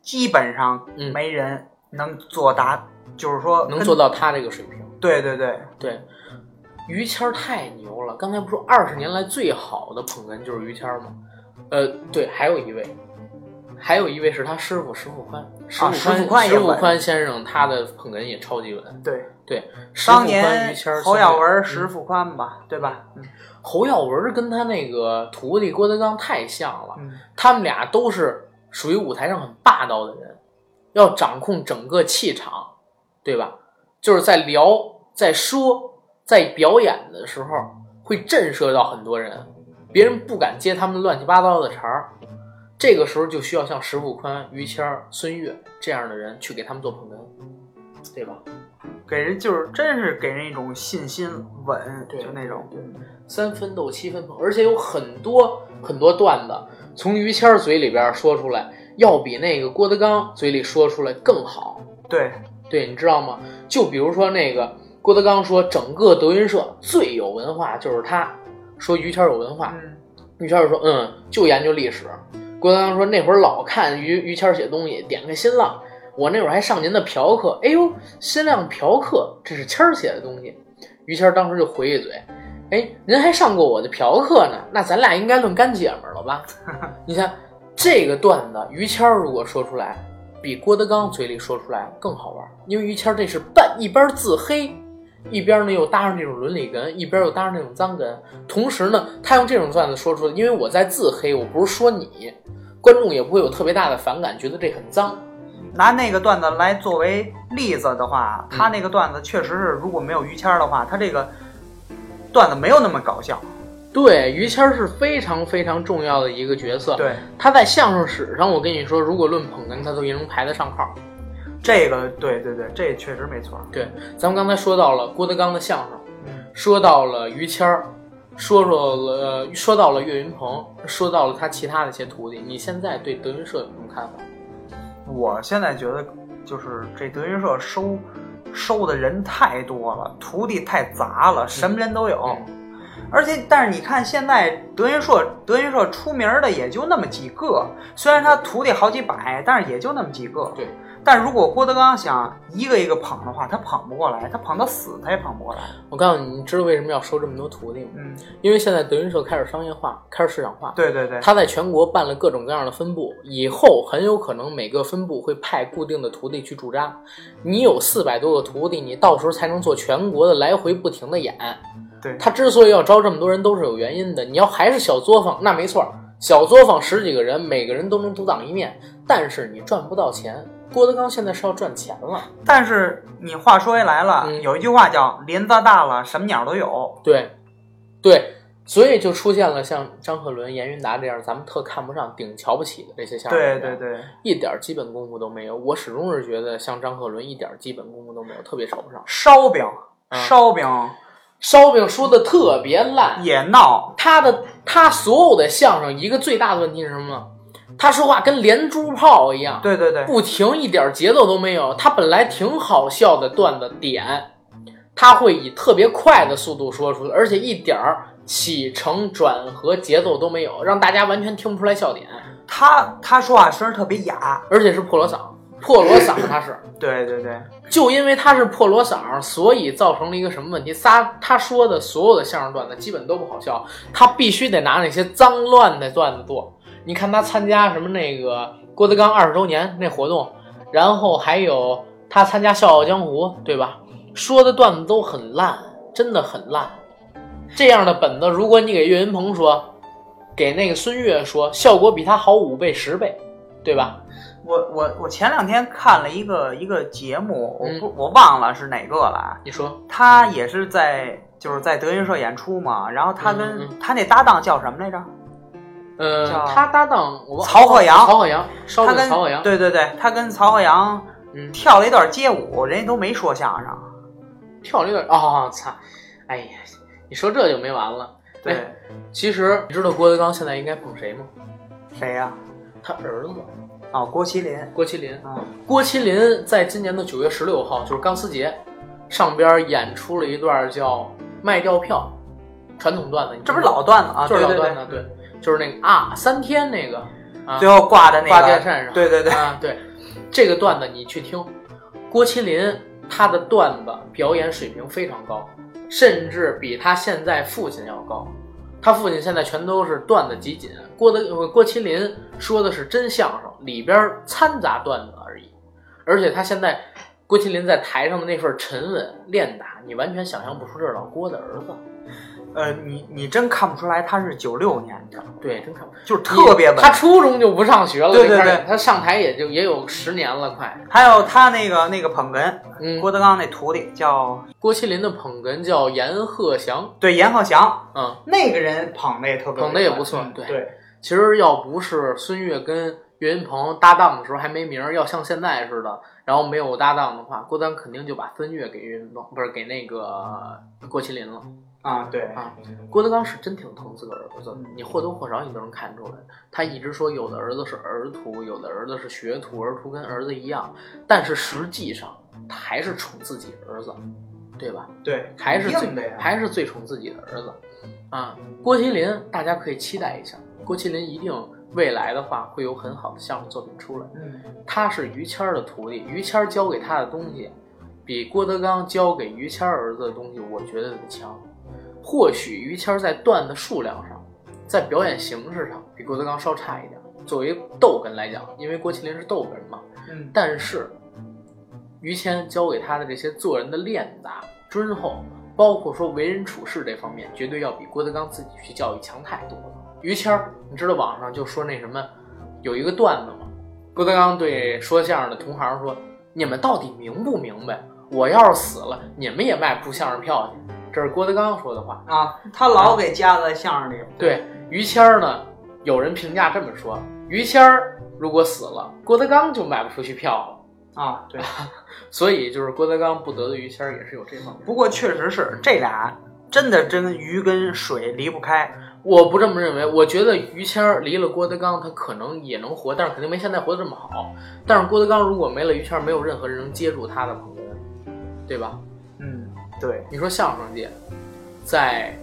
基本上嗯没人能做达，就是说能做到他这个水平。对对对，对，于谦儿太牛了。刚才不说二十年来最好的捧哏就是于谦儿吗？呃，对，还有一位，还有一位是他师傅石富宽，石啊石富宽也石富稳宽先生他的捧哏也超级稳。对，对，当宽、年于谦、侯耀文、孙石富宽吧，对吧？嗯侯耀文跟他那个徒弟郭德纲太像了，嗯，他们俩都是属于舞台上很霸道的人，要掌控整个气场，对吧？就是在聊、在说、在表演的时候，会震慑到很多人，别人不敢接他们乱七八糟的茬儿。这个时候就需要像石富宽、于谦儿、孙越这样的人去给他们做捧哏，对吧？给人就是真是给人一种信心稳，对就那种。三分逗，七分捧，而且有很多很多段子从于谦儿嘴里边说出来，要比那个郭德纲嘴里说出来更好。对，对，你知道吗？就比如说那个郭德纲说，整个德云社最有文化就是他，说于谦儿有文化，嗯，于谦就说嗯，就研究历史。郭德纲说那会儿老看于于谦写东西，点开新浪，我那会儿还上您的嫖客，哎呦，新浪嫖客，这是谦儿写的东西。于谦当时就回一嘴，哎，您还上过我的嫖客呢，那咱俩应该论干姐们了吧？你看这个段子，于谦如果说出来，比郭德纲嘴里说出来更好玩，因为于谦这是半一边自黑，一边呢又搭上这种伦理哏，一边又搭上这种脏哏，同时呢，他用这种段子说出来，因为我在自黑，我不是说你，观众也不会有特别大的反感，觉得这很脏。拿那个段子来作为例子的话，嗯他那个段子确实是，如果没有于谦儿的话，他这个段子没有那么搞笑。对，于谦儿是非常非常重要的一个角色。，对，他在相声史上，我跟你说，如果论捧哏，他都也能排得上号。这个对对对，这确实没错。对，咱们刚才说到了郭德纲的相声，嗯，说到了于谦儿，说说了、呃说到了岳云鹏，说到了他其他的一些徒弟。你现在对德云社有什么看法？我现在觉得就是这德云社收收的人太多了，徒弟太杂了，什么人都有。嗯而且，但是你看现在德云社，德云社出名的也就那么几个，虽然他徒弟好几百，但是也就那么几个。对。但如果郭德纲想一个一个捧的话，他捧不过来，他捧到死他也捧不过来。我告诉你，你知道为什么要收这么多徒弟吗？嗯，因为现在德云社开始商业化，开始市场化。对对对，他在全国办了各种各样的分部，以后很有可能每个分部会派固定的徒弟去驻扎。你有四百多个徒弟，你到时候才能做全国的来回不停的演。对他之所以要招这么多人，都是有原因的。你要还是小作坊，那没错，小作坊十几个人，每个人都能独当一面，但是你赚不到钱。郭德纲现在是要赚钱了，但是你话说回来了，嗯有一句话叫“林子大了，什么鸟都有对，对，所以就出现了像张鹤伦、严云达这样咱们特看不上、顶瞧不起的这些”。相声对演员。对对，一点基本功夫都没有。我始终是觉得像张鹤伦一点基本功夫都没有，特别瞧不上。烧饼，嗯烧饼烧饼说的特别烂，也闹。他的他所有的相声一个最大的问题是什么呢？他说话跟连珠炮一样，对对对，不停，一点节奏都没有。他本来挺好笑的段子点，他会以特别快的速度说出来，而且一点儿起承转合节奏都没有，让大家完全听不出来笑点，他他说话声儿特别哑。而且是破锣嗓，破锣嗓他是。对对对，就因为他是破锣嗓，所以造成了一个什么问题？仨他说的所有的相声段子基本都不好笑，他必须得拿那些脏乱的段子做。你看他参加什么那个郭德纲二十周年那活动，然后还有他参加《笑傲江湖》，对吧？说的段子都很烂，真的很烂。这样的本子，如果你给岳云鹏说，给那个孙越说，效果比他好五倍十倍，对吧？我我我前两天看了一个一个节目，我嗯不、我忘了是哪个了。你说，他也是在就是在德云社演出嘛，然后他跟、嗯嗯他那搭档叫什么来着？呃，他搭档我忘曹鹤阳曹鹤阳，烧他跟饼曹鹤阳，对对对，他跟曹鹤阳嗯，跳了一段街舞，人家都没说相声。跳了一段哦，操！哎呀，你说这就没完了。对，哎其实你知道郭德纲现在应该捧谁吗？谁呀、他儿子哦，郭麒麟。郭麒麟。啊、郭麒麟在今年的九月十六号，就是钢丝节，上边演出了一段叫《卖掉票》，传统段子。这不是老段子啊？就是老段子，对，就是那个啊三天那个啊，最后挂在那个挂电扇上。对对对，啊，对，这个段子你去听，郭麒麟他的段子表演水平非常高，甚至比他现在父亲要高。他父亲现在全都是段子集锦，郭德呃郭麒麟说的是真相声，里边掺杂段子而已。而且他现在郭麒麟在台上的那份沉稳练达，你完全想象不出这是老郭的儿子。呃，你你真看不出来他是九六年的，对，真看不出就是特别稳。他初中就不上学了，对对对他上台也就也有十年了，快。还有他那个那个捧哏，嗯，郭德纲那徒弟叫郭麒麟的捧哏叫阎鹤祥，对阎鹤祥，嗯，那个人捧的也特别捧的也不错对，其实要不是孙越跟岳云鹏搭档的时候还没名儿，要像现在似的，然后没有搭档的话，郭德纲肯定就把孙越给岳云鹏，不是给那个郭麒麟了。啊对，啊，郭德纲是真挺疼自个儿儿子的，你或多或少你都能看出来。他一直说有的儿子是儿徒，有的儿子是学徒，儿徒跟儿子一样，但是实际上他还是宠自己儿子，对吧？对，还是最还是最宠自己的儿子啊。郭麒麟，大家可以期待一下，郭麒麟一定未来的话会有很好的相声作品出来。嗯，他是于谦儿的徒弟，于谦儿教给他的东西，比郭德纲教给于谦儿儿子的东西，我觉得得强。或许于谦儿在段子数量上，在表演形式上比郭德纲稍差一点。作为逗哏来讲，因为郭麒麟是逗哏嘛，嗯，但是于谦教给他的这些做人的练达、敦厚，包括说为人处事这方面，绝对要比郭德纲自己去教育强太多了。于谦儿，你知道网上就说那什么，有一个段子吗？郭德纲对说相声的同行说：“你们到底明不明白？我要是死了，你们也卖不出相声票去。”这是郭德纲说的话。啊，他老给加在相声里，对于谦儿呢，有人评价这么说：于谦儿如果死了，郭德纲就卖不出去票了。啊，对。所以就是郭德纲不得罪于谦儿，也是有这方面。不过确实是这俩真的真鱼跟水离不开。我不这么认为，我觉得于谦儿离了郭德纲，他可能也能活，但是肯定没现在活得这么好。但是郭德纲如果没了于谦儿，没有任何人能接住他的捧哏，对吧？嗯，对，你说相声界，在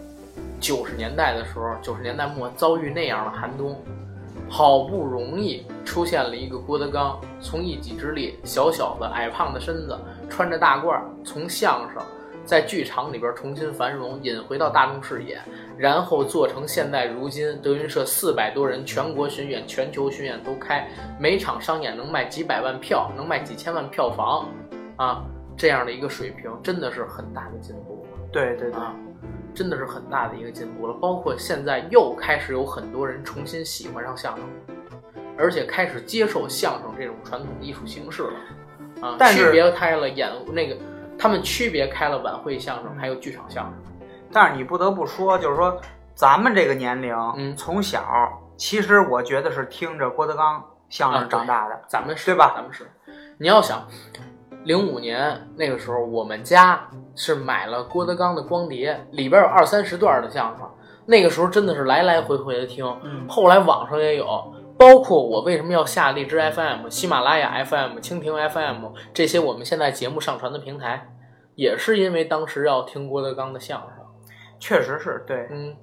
九十年代的时候，九十年代末遭遇那样的寒冬，好不容易出现了一个郭德纲，从一己之力，小小的矮胖的身子，穿着大褂儿，从相声在剧场里边重新繁荣，引回到大众视野，然后做成现在如今德云社四百多人全国巡演、全球巡演都开，每场商演能卖几百万票，能卖几千万票房，啊，这样的一个水平，真的是很大的进步。对对对，啊，真的是很大的一个进步了。包括现在又开始有很多人重新喜欢上相声，而且开始接受相声这种传统艺术形式了。啊，但是区别开了演那个，他们区别开了晚会相声还有剧场相声。但是你不得不说，就是说咱们这个年龄，嗯从小其实我觉得是听着郭德纲相声长大的。咱们是对吧咱们是，你要想，零五年那个时候，我们家是买了郭德纲的光碟，里边有二三十段的相声。那个时候真的是来来回回的听，嗯后来网上也有，包括我为什么要下荔枝 FM、喜马拉雅 FM、蜻蜓 FM 这些我们现在节目上传的平台，也是因为当时要听郭德纲的相声。确实是对，嗯，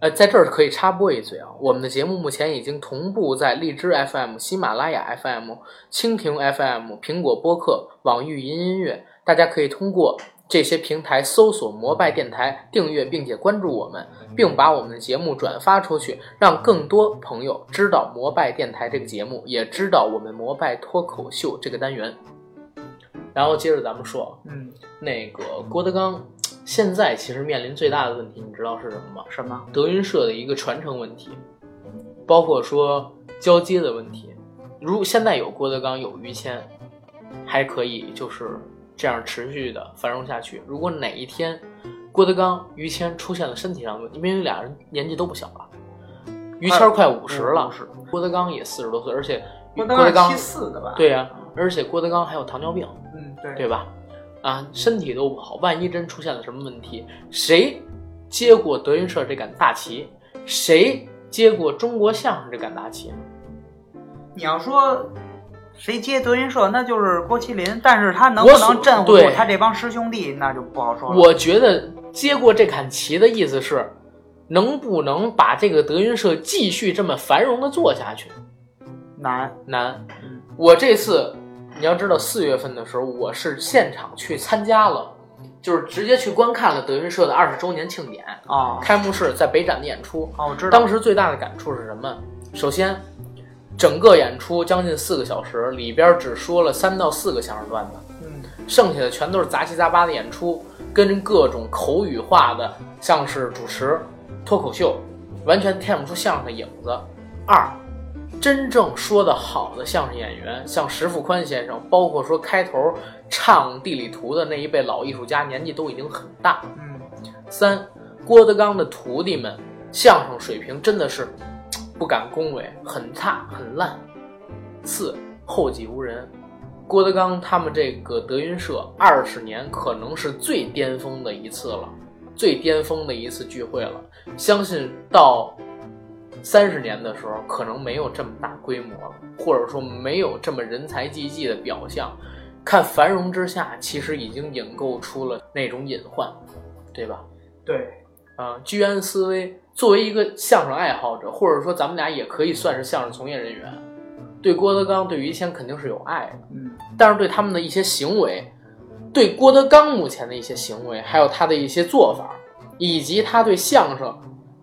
呃，在这儿可以插播一嘴啊，我们的节目目前已经同步在荔枝 FM、喜马拉雅 FM、蜻蜓 FM、苹果播客、网易云音乐，大家可以通过这些平台搜索“摩拜电台”，订阅并且关注我们，并把我们的节目转发出去，让更多朋友知道摩拜电台这个节目，也知道我们摩拜脱口秀这个单元。然后接着咱们说，嗯，那个郭德纲现在其实面临最大的问题，你知道是什么吗？什么？德云社的一个传承问题，包括说交接的问题。如现在有郭德纲，有于谦，还可以就是这样持续的繁荣下去。如果哪一天郭德纲、于谦出现了身体上的问题，因为俩人年纪都不小了，于谦快五十了，50郭德纲也四十多岁，而且郭郭德纲德纲七四的吧？，对呀、而且郭德纲还有糖尿病。嗯，对对吧？啊，身体都不好，万一真出现了什么问题，谁接过德云社这杆大旗？谁接过中国相声这杆大旗？你要说谁接德云社，那就是郭麒麟，但是他能不能镇护住他这帮师兄弟，那就不好说了。我觉得接过这杆旗的意思是，能不能把这个德云社继续这么繁荣的做下去？难，难嗯。我这次你要知道，四月份的时候，我是现场去参加了就是直接去观看了德云社的二十周年庆典啊开幕式，在北展的演出。哦，我知道。当时最大的感触是什么？首先，整个演出将近四个小时，里边只说了三到四个相声段子，嗯剩下的全都是杂七杂八的演出，跟各种口语化的，像是主持、脱口秀，完全看不出相声的影子。二，真正说的好的相声演员，像石富宽先生，包括说开头唱地理图的那一辈老艺术家，年纪都已经很大。嗯三，郭德纲的徒弟们相声水平真的是不敢恭维，很差很烂。四，后继无人。郭德纲他们这个德云社二十年可能是最巅峰的一次了，最巅峰的一次聚会了。相信到三十年的时候，可能没有这么大规模了，或者说没有这么人才济济的表象。看繁荣之下，其实已经引构出了那种隐患，对吧？对，啊，居安思危。作为一个相声爱好者，或者说咱们俩也可以算是相声从业人员，对郭德纲、对于谦肯定是有爱的。嗯但是对他们的一些行为，对郭德纲目前的一些行为，还有他的一些做法，以及他对相声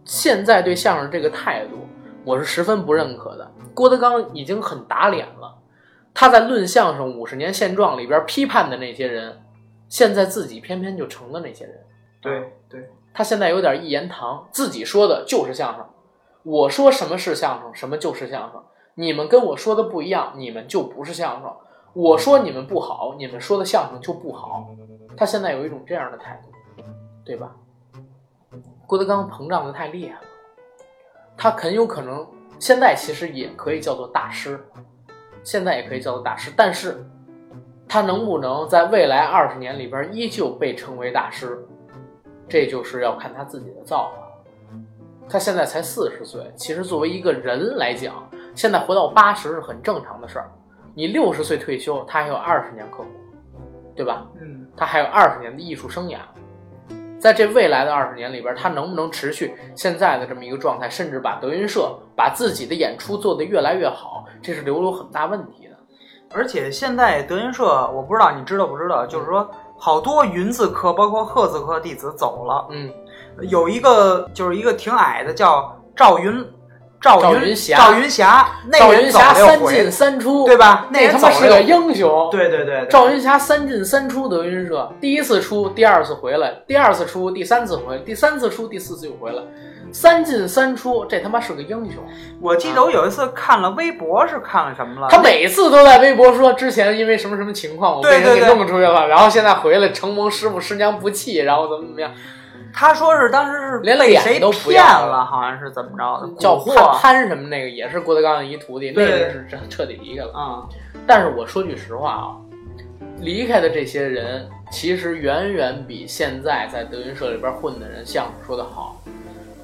现在对相声这个态度，我是十分不认可的。郭德纲已经很打脸了，他在《论相声五十年现状》里边批判的那些人，现在自己偏偏就成了那些人。对对，他现在有点一言堂，自己说的就是相声。我说什么是相声，什么就是相声。你们跟我说的不一样，你们就不是相声。我说你们不好，你们说的相声就不好。他现在有一种这样的态度，对吧？郭德纲膨胀的太厉害了，他很有可能现在其实也可以叫做大师，现在也可以叫做大师，但是他能不能在未来二十年里边依旧被称为大师，这就是要看他自己的造化。他现在才四十岁，其实作为一个人来讲，现在活到八十是很正常的事儿。你六十岁退休，他还有二十年可活，对吧？嗯他还有二十年的艺术生涯，在这未来的二十年里边，他能不能持续现在的这么一个状态，甚至把德云社把自己的演出做得越来越好，这是留有很大问题的。而且现在德云社，我不知道你知道不知道，就是说好多云字科，包括鹤字科弟子走了，嗯，有一个就是一个挺矮的叫赵云，赵云赵云霞。赵云霞，那赵云霞三进，三出，对吧？那他妈是个英雄。对对对，对。赵云霞三进三出德云社，第一次出，第二次回来，第二次出，第三次回来，第三次出，第四次又回来，三进三出，这他妈是个英雄。我记得我有一次看了微博，是看了什么了？他每次都在微博说之前因为什么什么情况我被人给弄出去了，然后现在回来承蒙师傅师娘不弃，然后怎么怎么样，他说是当时是连脸被谁都不骗要了了，好像是怎么着的？叫蛊惑潘潘什么那个也是郭德纲的一徒弟，那对个是彻彻底离开了。啊，但是我说句实话啊，离开的这些人其实远远比现在在德云社里边混的人相声说的好。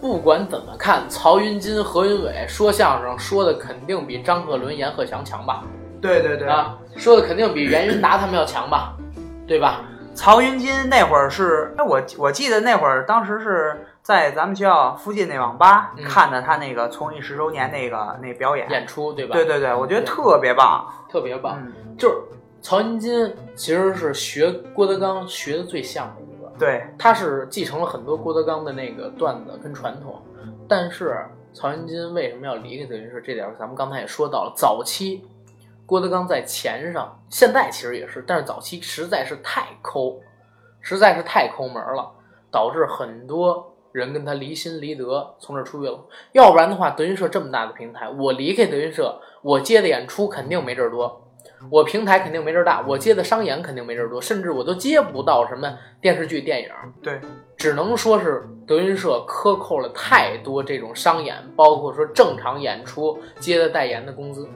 不管怎么看，曹云金、何云伟说相声说的肯定比张鹤伦、阎鹤祥强吧？对对对，啊，说的肯定比袁云达他们要强吧？对吧？曹云金那会儿是，哎，我我记得那会儿当时是在咱们学校附近那网吧、嗯看的他那个从艺十周年那个那表演，演出对吧？对对对，我觉得特别棒。特别棒。嗯，就是曹云金其实是学郭德纲学的最像的一个，对，他是继承了很多郭德纲的那个段子跟传统，但是曹云金为什么要离开德云社？这点儿咱们刚才也说到了，早期郭德纲在钱上，现在其实也是，但是早期实在是太抠，实在是太抠门了，导致很多人跟他离心离德，从这儿出去了。要不然的话，德云社这么大的平台，我离开德云社，我接的演出肯定没这儿多。我平台肯定没这儿大，我接的商演肯定没这儿多，甚至我都接不到什么电视剧、电影，对，只能说是德云社克扣了太多这种商演，包括说正常演出接的代言的工资。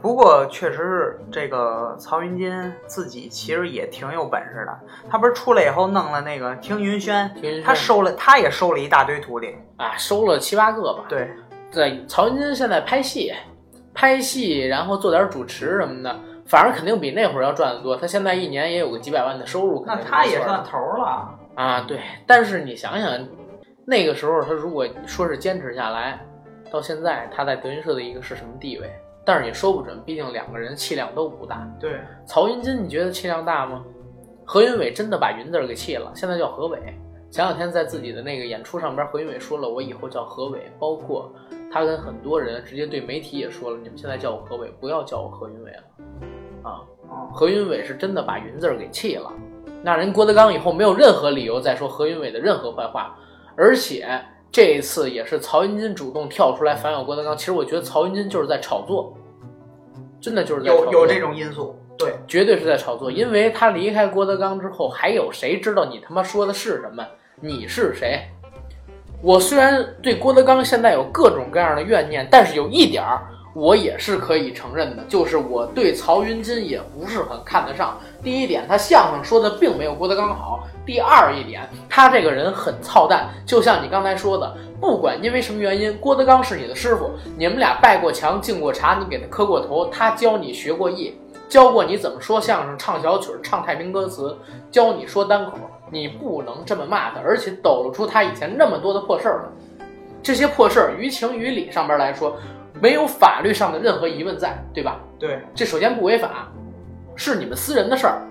不过确实是这个曹云金自己其实也挺有本事的，他不是出来以后弄了那个听云轩，听云轩他收了，他也收了一大堆徒弟。啊，收了七八个吧。对，对，曹云金现在拍戏，拍戏，然后做点主持什么的，反而肯定比那会儿要赚得多。他现在一年也有个几百万的收入，那他也算头儿了。啊，对。但是你想想，那个时候他如果说是坚持下来，到现在他在德云社的一个是什么地位？但是也说不准，毕竟两个人气量都不大。对，曹云金，你觉得气量大吗？何云伟真的把“云”字儿给弃了，现在叫何伟。前两天在自己的那个演出上边，何云伟说了，我以后叫何伟，包括他跟很多人直接对媒体也说了，你们现在叫我何伟，不要叫我何云伟了。啊，哦何云伟是真的把“云”字儿给弃了，那人郭德纲以后没有任何理由再说何云伟的任何坏话，而且这一次也是曹云金主动跳出来反咬郭德纲。其实我觉得曹云金就是在炒作，真的就是在有有这种因素，对，绝对是在炒作，因为他离开郭德纲之后，还有谁知道你他妈说的是什么？你是谁？我虽然对郭德纲现在有各种各样的怨念，但是有一点儿我也是可以承认的，就是我对曹云金也不是很看得上。第一点，他相声说的并没有郭德纲好；第二一点，他这个人很操蛋，就像你刚才说的，不管因为什么原因，郭德纲是你的师傅，你们俩拜过墙、敬过茶，你给他磕过头，他教你学过艺，教过你怎么说相声、唱小曲、唱太平歌词，教你说单口，你不能这么骂他，而且抖露出他以前那么多的破事儿来。这些破事儿，于情于理上边来说，没有法律上的任何疑问在，对吧？对，这首先不违法，是你们私人的事儿。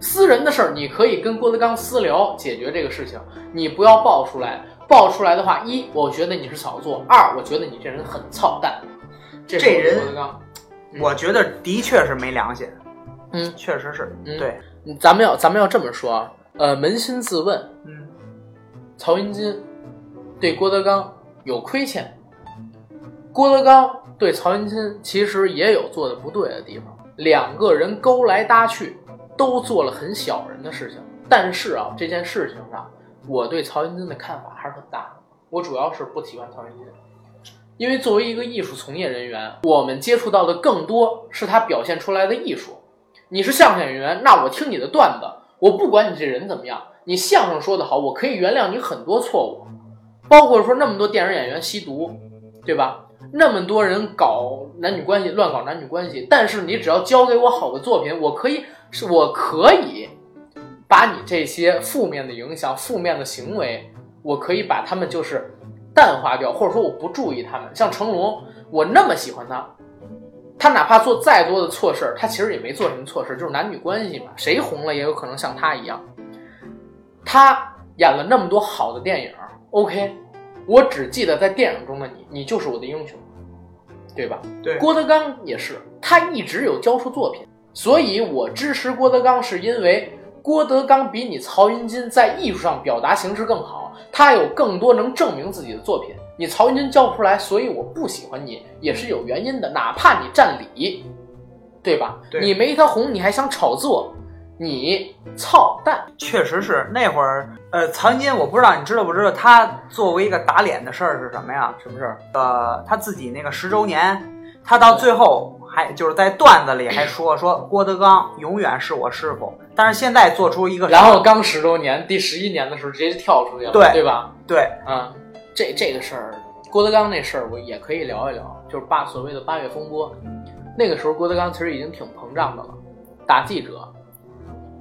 私人的事儿，你可以跟郭德纲私聊解决这个事情，你不要爆出来。爆出来的话，一，我觉得你是炒作；二，我觉得你这人很操蛋。这人郭德纲，嗯我觉得的确是没良心，嗯确实是，嗯对，嗯咱们要咱们要这么说啊，呃，扪心自问，嗯，曹云金对郭德纲有亏欠，郭德纲对曹云金其实也有做的不对的地方，两个人勾来搭去，都做了很小人的事情。但是啊，这件事情上，我对曹云金的看法还是很大的。我主要是不喜欢曹云金，因为作为一个艺术从业人员，我们接触到的更多是他表现出来的艺术。你是相声演员，那我听你的段子，我不管你这人怎么样，你相声说得好，我可以原谅你很多错误，包括说那么多电影演员吸毒，对吧？那么多人搞男女关系，乱搞男女关系，但是你只要交给我好的作品，我可以，是我可以把你这些负面的影响、负面的行为，我可以把他们就是淡化掉，或者说我不注意他们。像成龙，我那么喜欢他，他哪怕做再多的错事儿，他其实也没做什么错事，就是男女关系嘛，谁红了也有可能像他一样。他演了那么多好的电影，OK，我只记得在电影中的你，你就是我的英雄，对吧？对，郭德纲也是，他一直有交出作品，所以我支持郭德纲，是因为郭德纲比你曹云金在艺术上表达形式更好，他有更多能证明自己的作品。你曹云金教不出来，所以我不喜欢你，也是有原因的。哪怕你占理，对吧？对你没他红，你还想炒作，你操蛋！确实是那会儿，呃，曹云金，我不知道你知道不知道，他作为一个打脸的事儿是什么呀？什么事儿？呃，他自己那个十周年，他到最后还就是在段子里还说说郭德纲永远是我师傅，但是现在做出一个，然后刚十周年，第十一年的时候直接就跳出去了，对对吧？对，啊，这这个事儿，郭德纲那事儿我也可以聊一聊，就是八所谓的八月风波，那个时候郭德纲其实已经挺膨胀的了，打记者，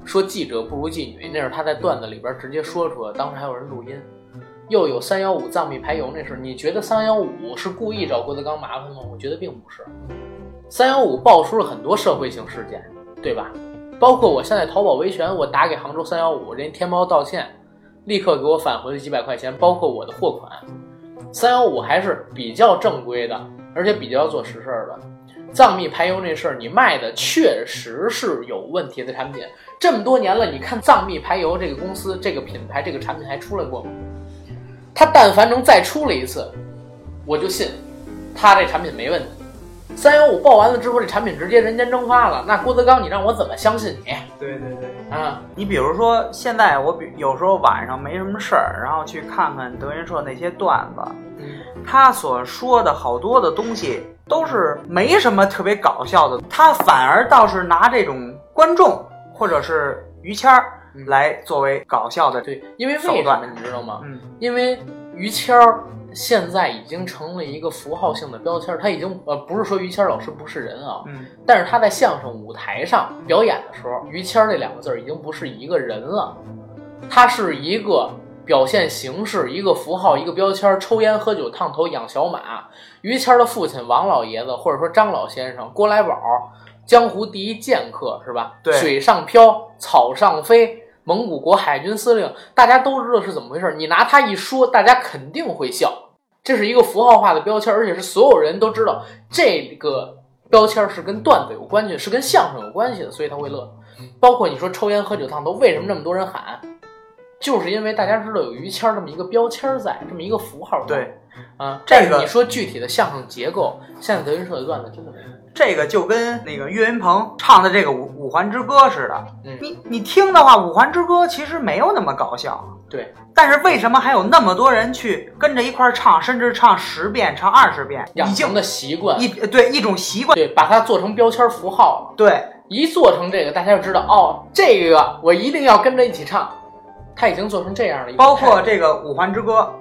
说记者不如妓女，那是他在段子里边直接说出来，当时还有人录音。又有三幺五藏秘排油那事儿，你觉得三幺五是故意找郭德纲麻烦吗？我觉得并不是。三幺五爆出了很多社会性事件，对吧？包括我现在淘宝维权，我打给杭州三幺五，人家天猫道歉，立刻给我返回了几百块钱，包括我的货款。三幺五还是比较正规的，而且比较做实事儿的。藏秘排油那事儿，你卖的确实是有问题的产品。这么多年了，你看藏秘排油这个公司、这个品牌、这个产品还出来过吗？他但凡能再出来一次，我就信他这产品没问题。三幺五爆完了之后，这产品直接人间蒸发了，那郭德纲你让我怎么相信你对对对。啊？你比如说，现在我比有时候晚上没什么事儿，然后去看看德云社那些段子，嗯，他所说的好多的东西都是没什么特别搞笑的，他反而倒是拿这种观众或者是于谦儿嗯来作为搞笑的。对，因为为什么手段你知道吗？嗯，因为于谦儿现在已经成了一个符号性的标签儿，他已经呃不是说于谦老师不是人啊，嗯，但是他在相声舞台上表演的时候，于谦儿这两个字儿已经不是一个人了，他是一个表现形式、一个符号、一个标签儿，抽烟、喝酒、烫头、养小马。于谦儿的父亲王老爷子，或者说张老先生、郭来宝，江湖第一剑客是吧？对水上漂，草上飞，蒙古国海军司令，大家都知道是怎么回事。你拿他一说，大家肯定会笑。这是一个符号化的标签，而且是所有人都知道这个标签是跟段子有关系，是跟相声有关系的，所以他会乐。包括你说抽烟喝酒烫头，为什么这么多人喊？就是因为大家知道有于谦儿这么一个标签在，这么一个符号在。对，啊，这个你说具体的相声结构，现在德云社的段子真的没有。这个就跟那个岳云鹏唱的这个五五环之歌似的。嗯你你听的话，五环之歌其实没有那么搞笑，对，但是为什么还有那么多人去跟着一块儿唱，甚至唱十遍、唱二十遍，养成的习惯，一对一种习惯。对，把它做成标签符号了。对，一做成这个，大家就知道哦，这个我一定要跟着一起唱。他已经做成这样的一个态度，包括这个五环之歌嗯，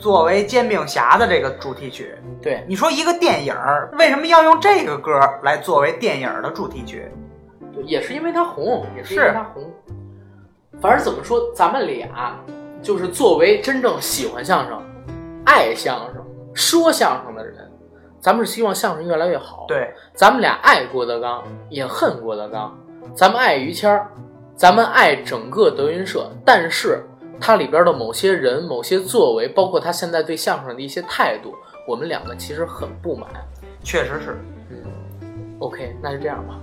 作为煎饼侠的这个主题曲，对，你说一个电影儿为什么要用这个歌来作为电影儿的主题曲？对也是因为它红，也是因为是他红。反正怎么说，咱们俩就是作为真正喜欢相声、爱相声、说相声的人，咱们是希望相声越来越好。，对，咱们俩爱郭德纲，也恨郭德纲，咱们爱于谦儿，咱们爱整个德云社，但是它里边的某些人、某些作为，包括他现在对相声的一些态度，我们两个其实很不满。确实是。嗯 OK，那就这样吧。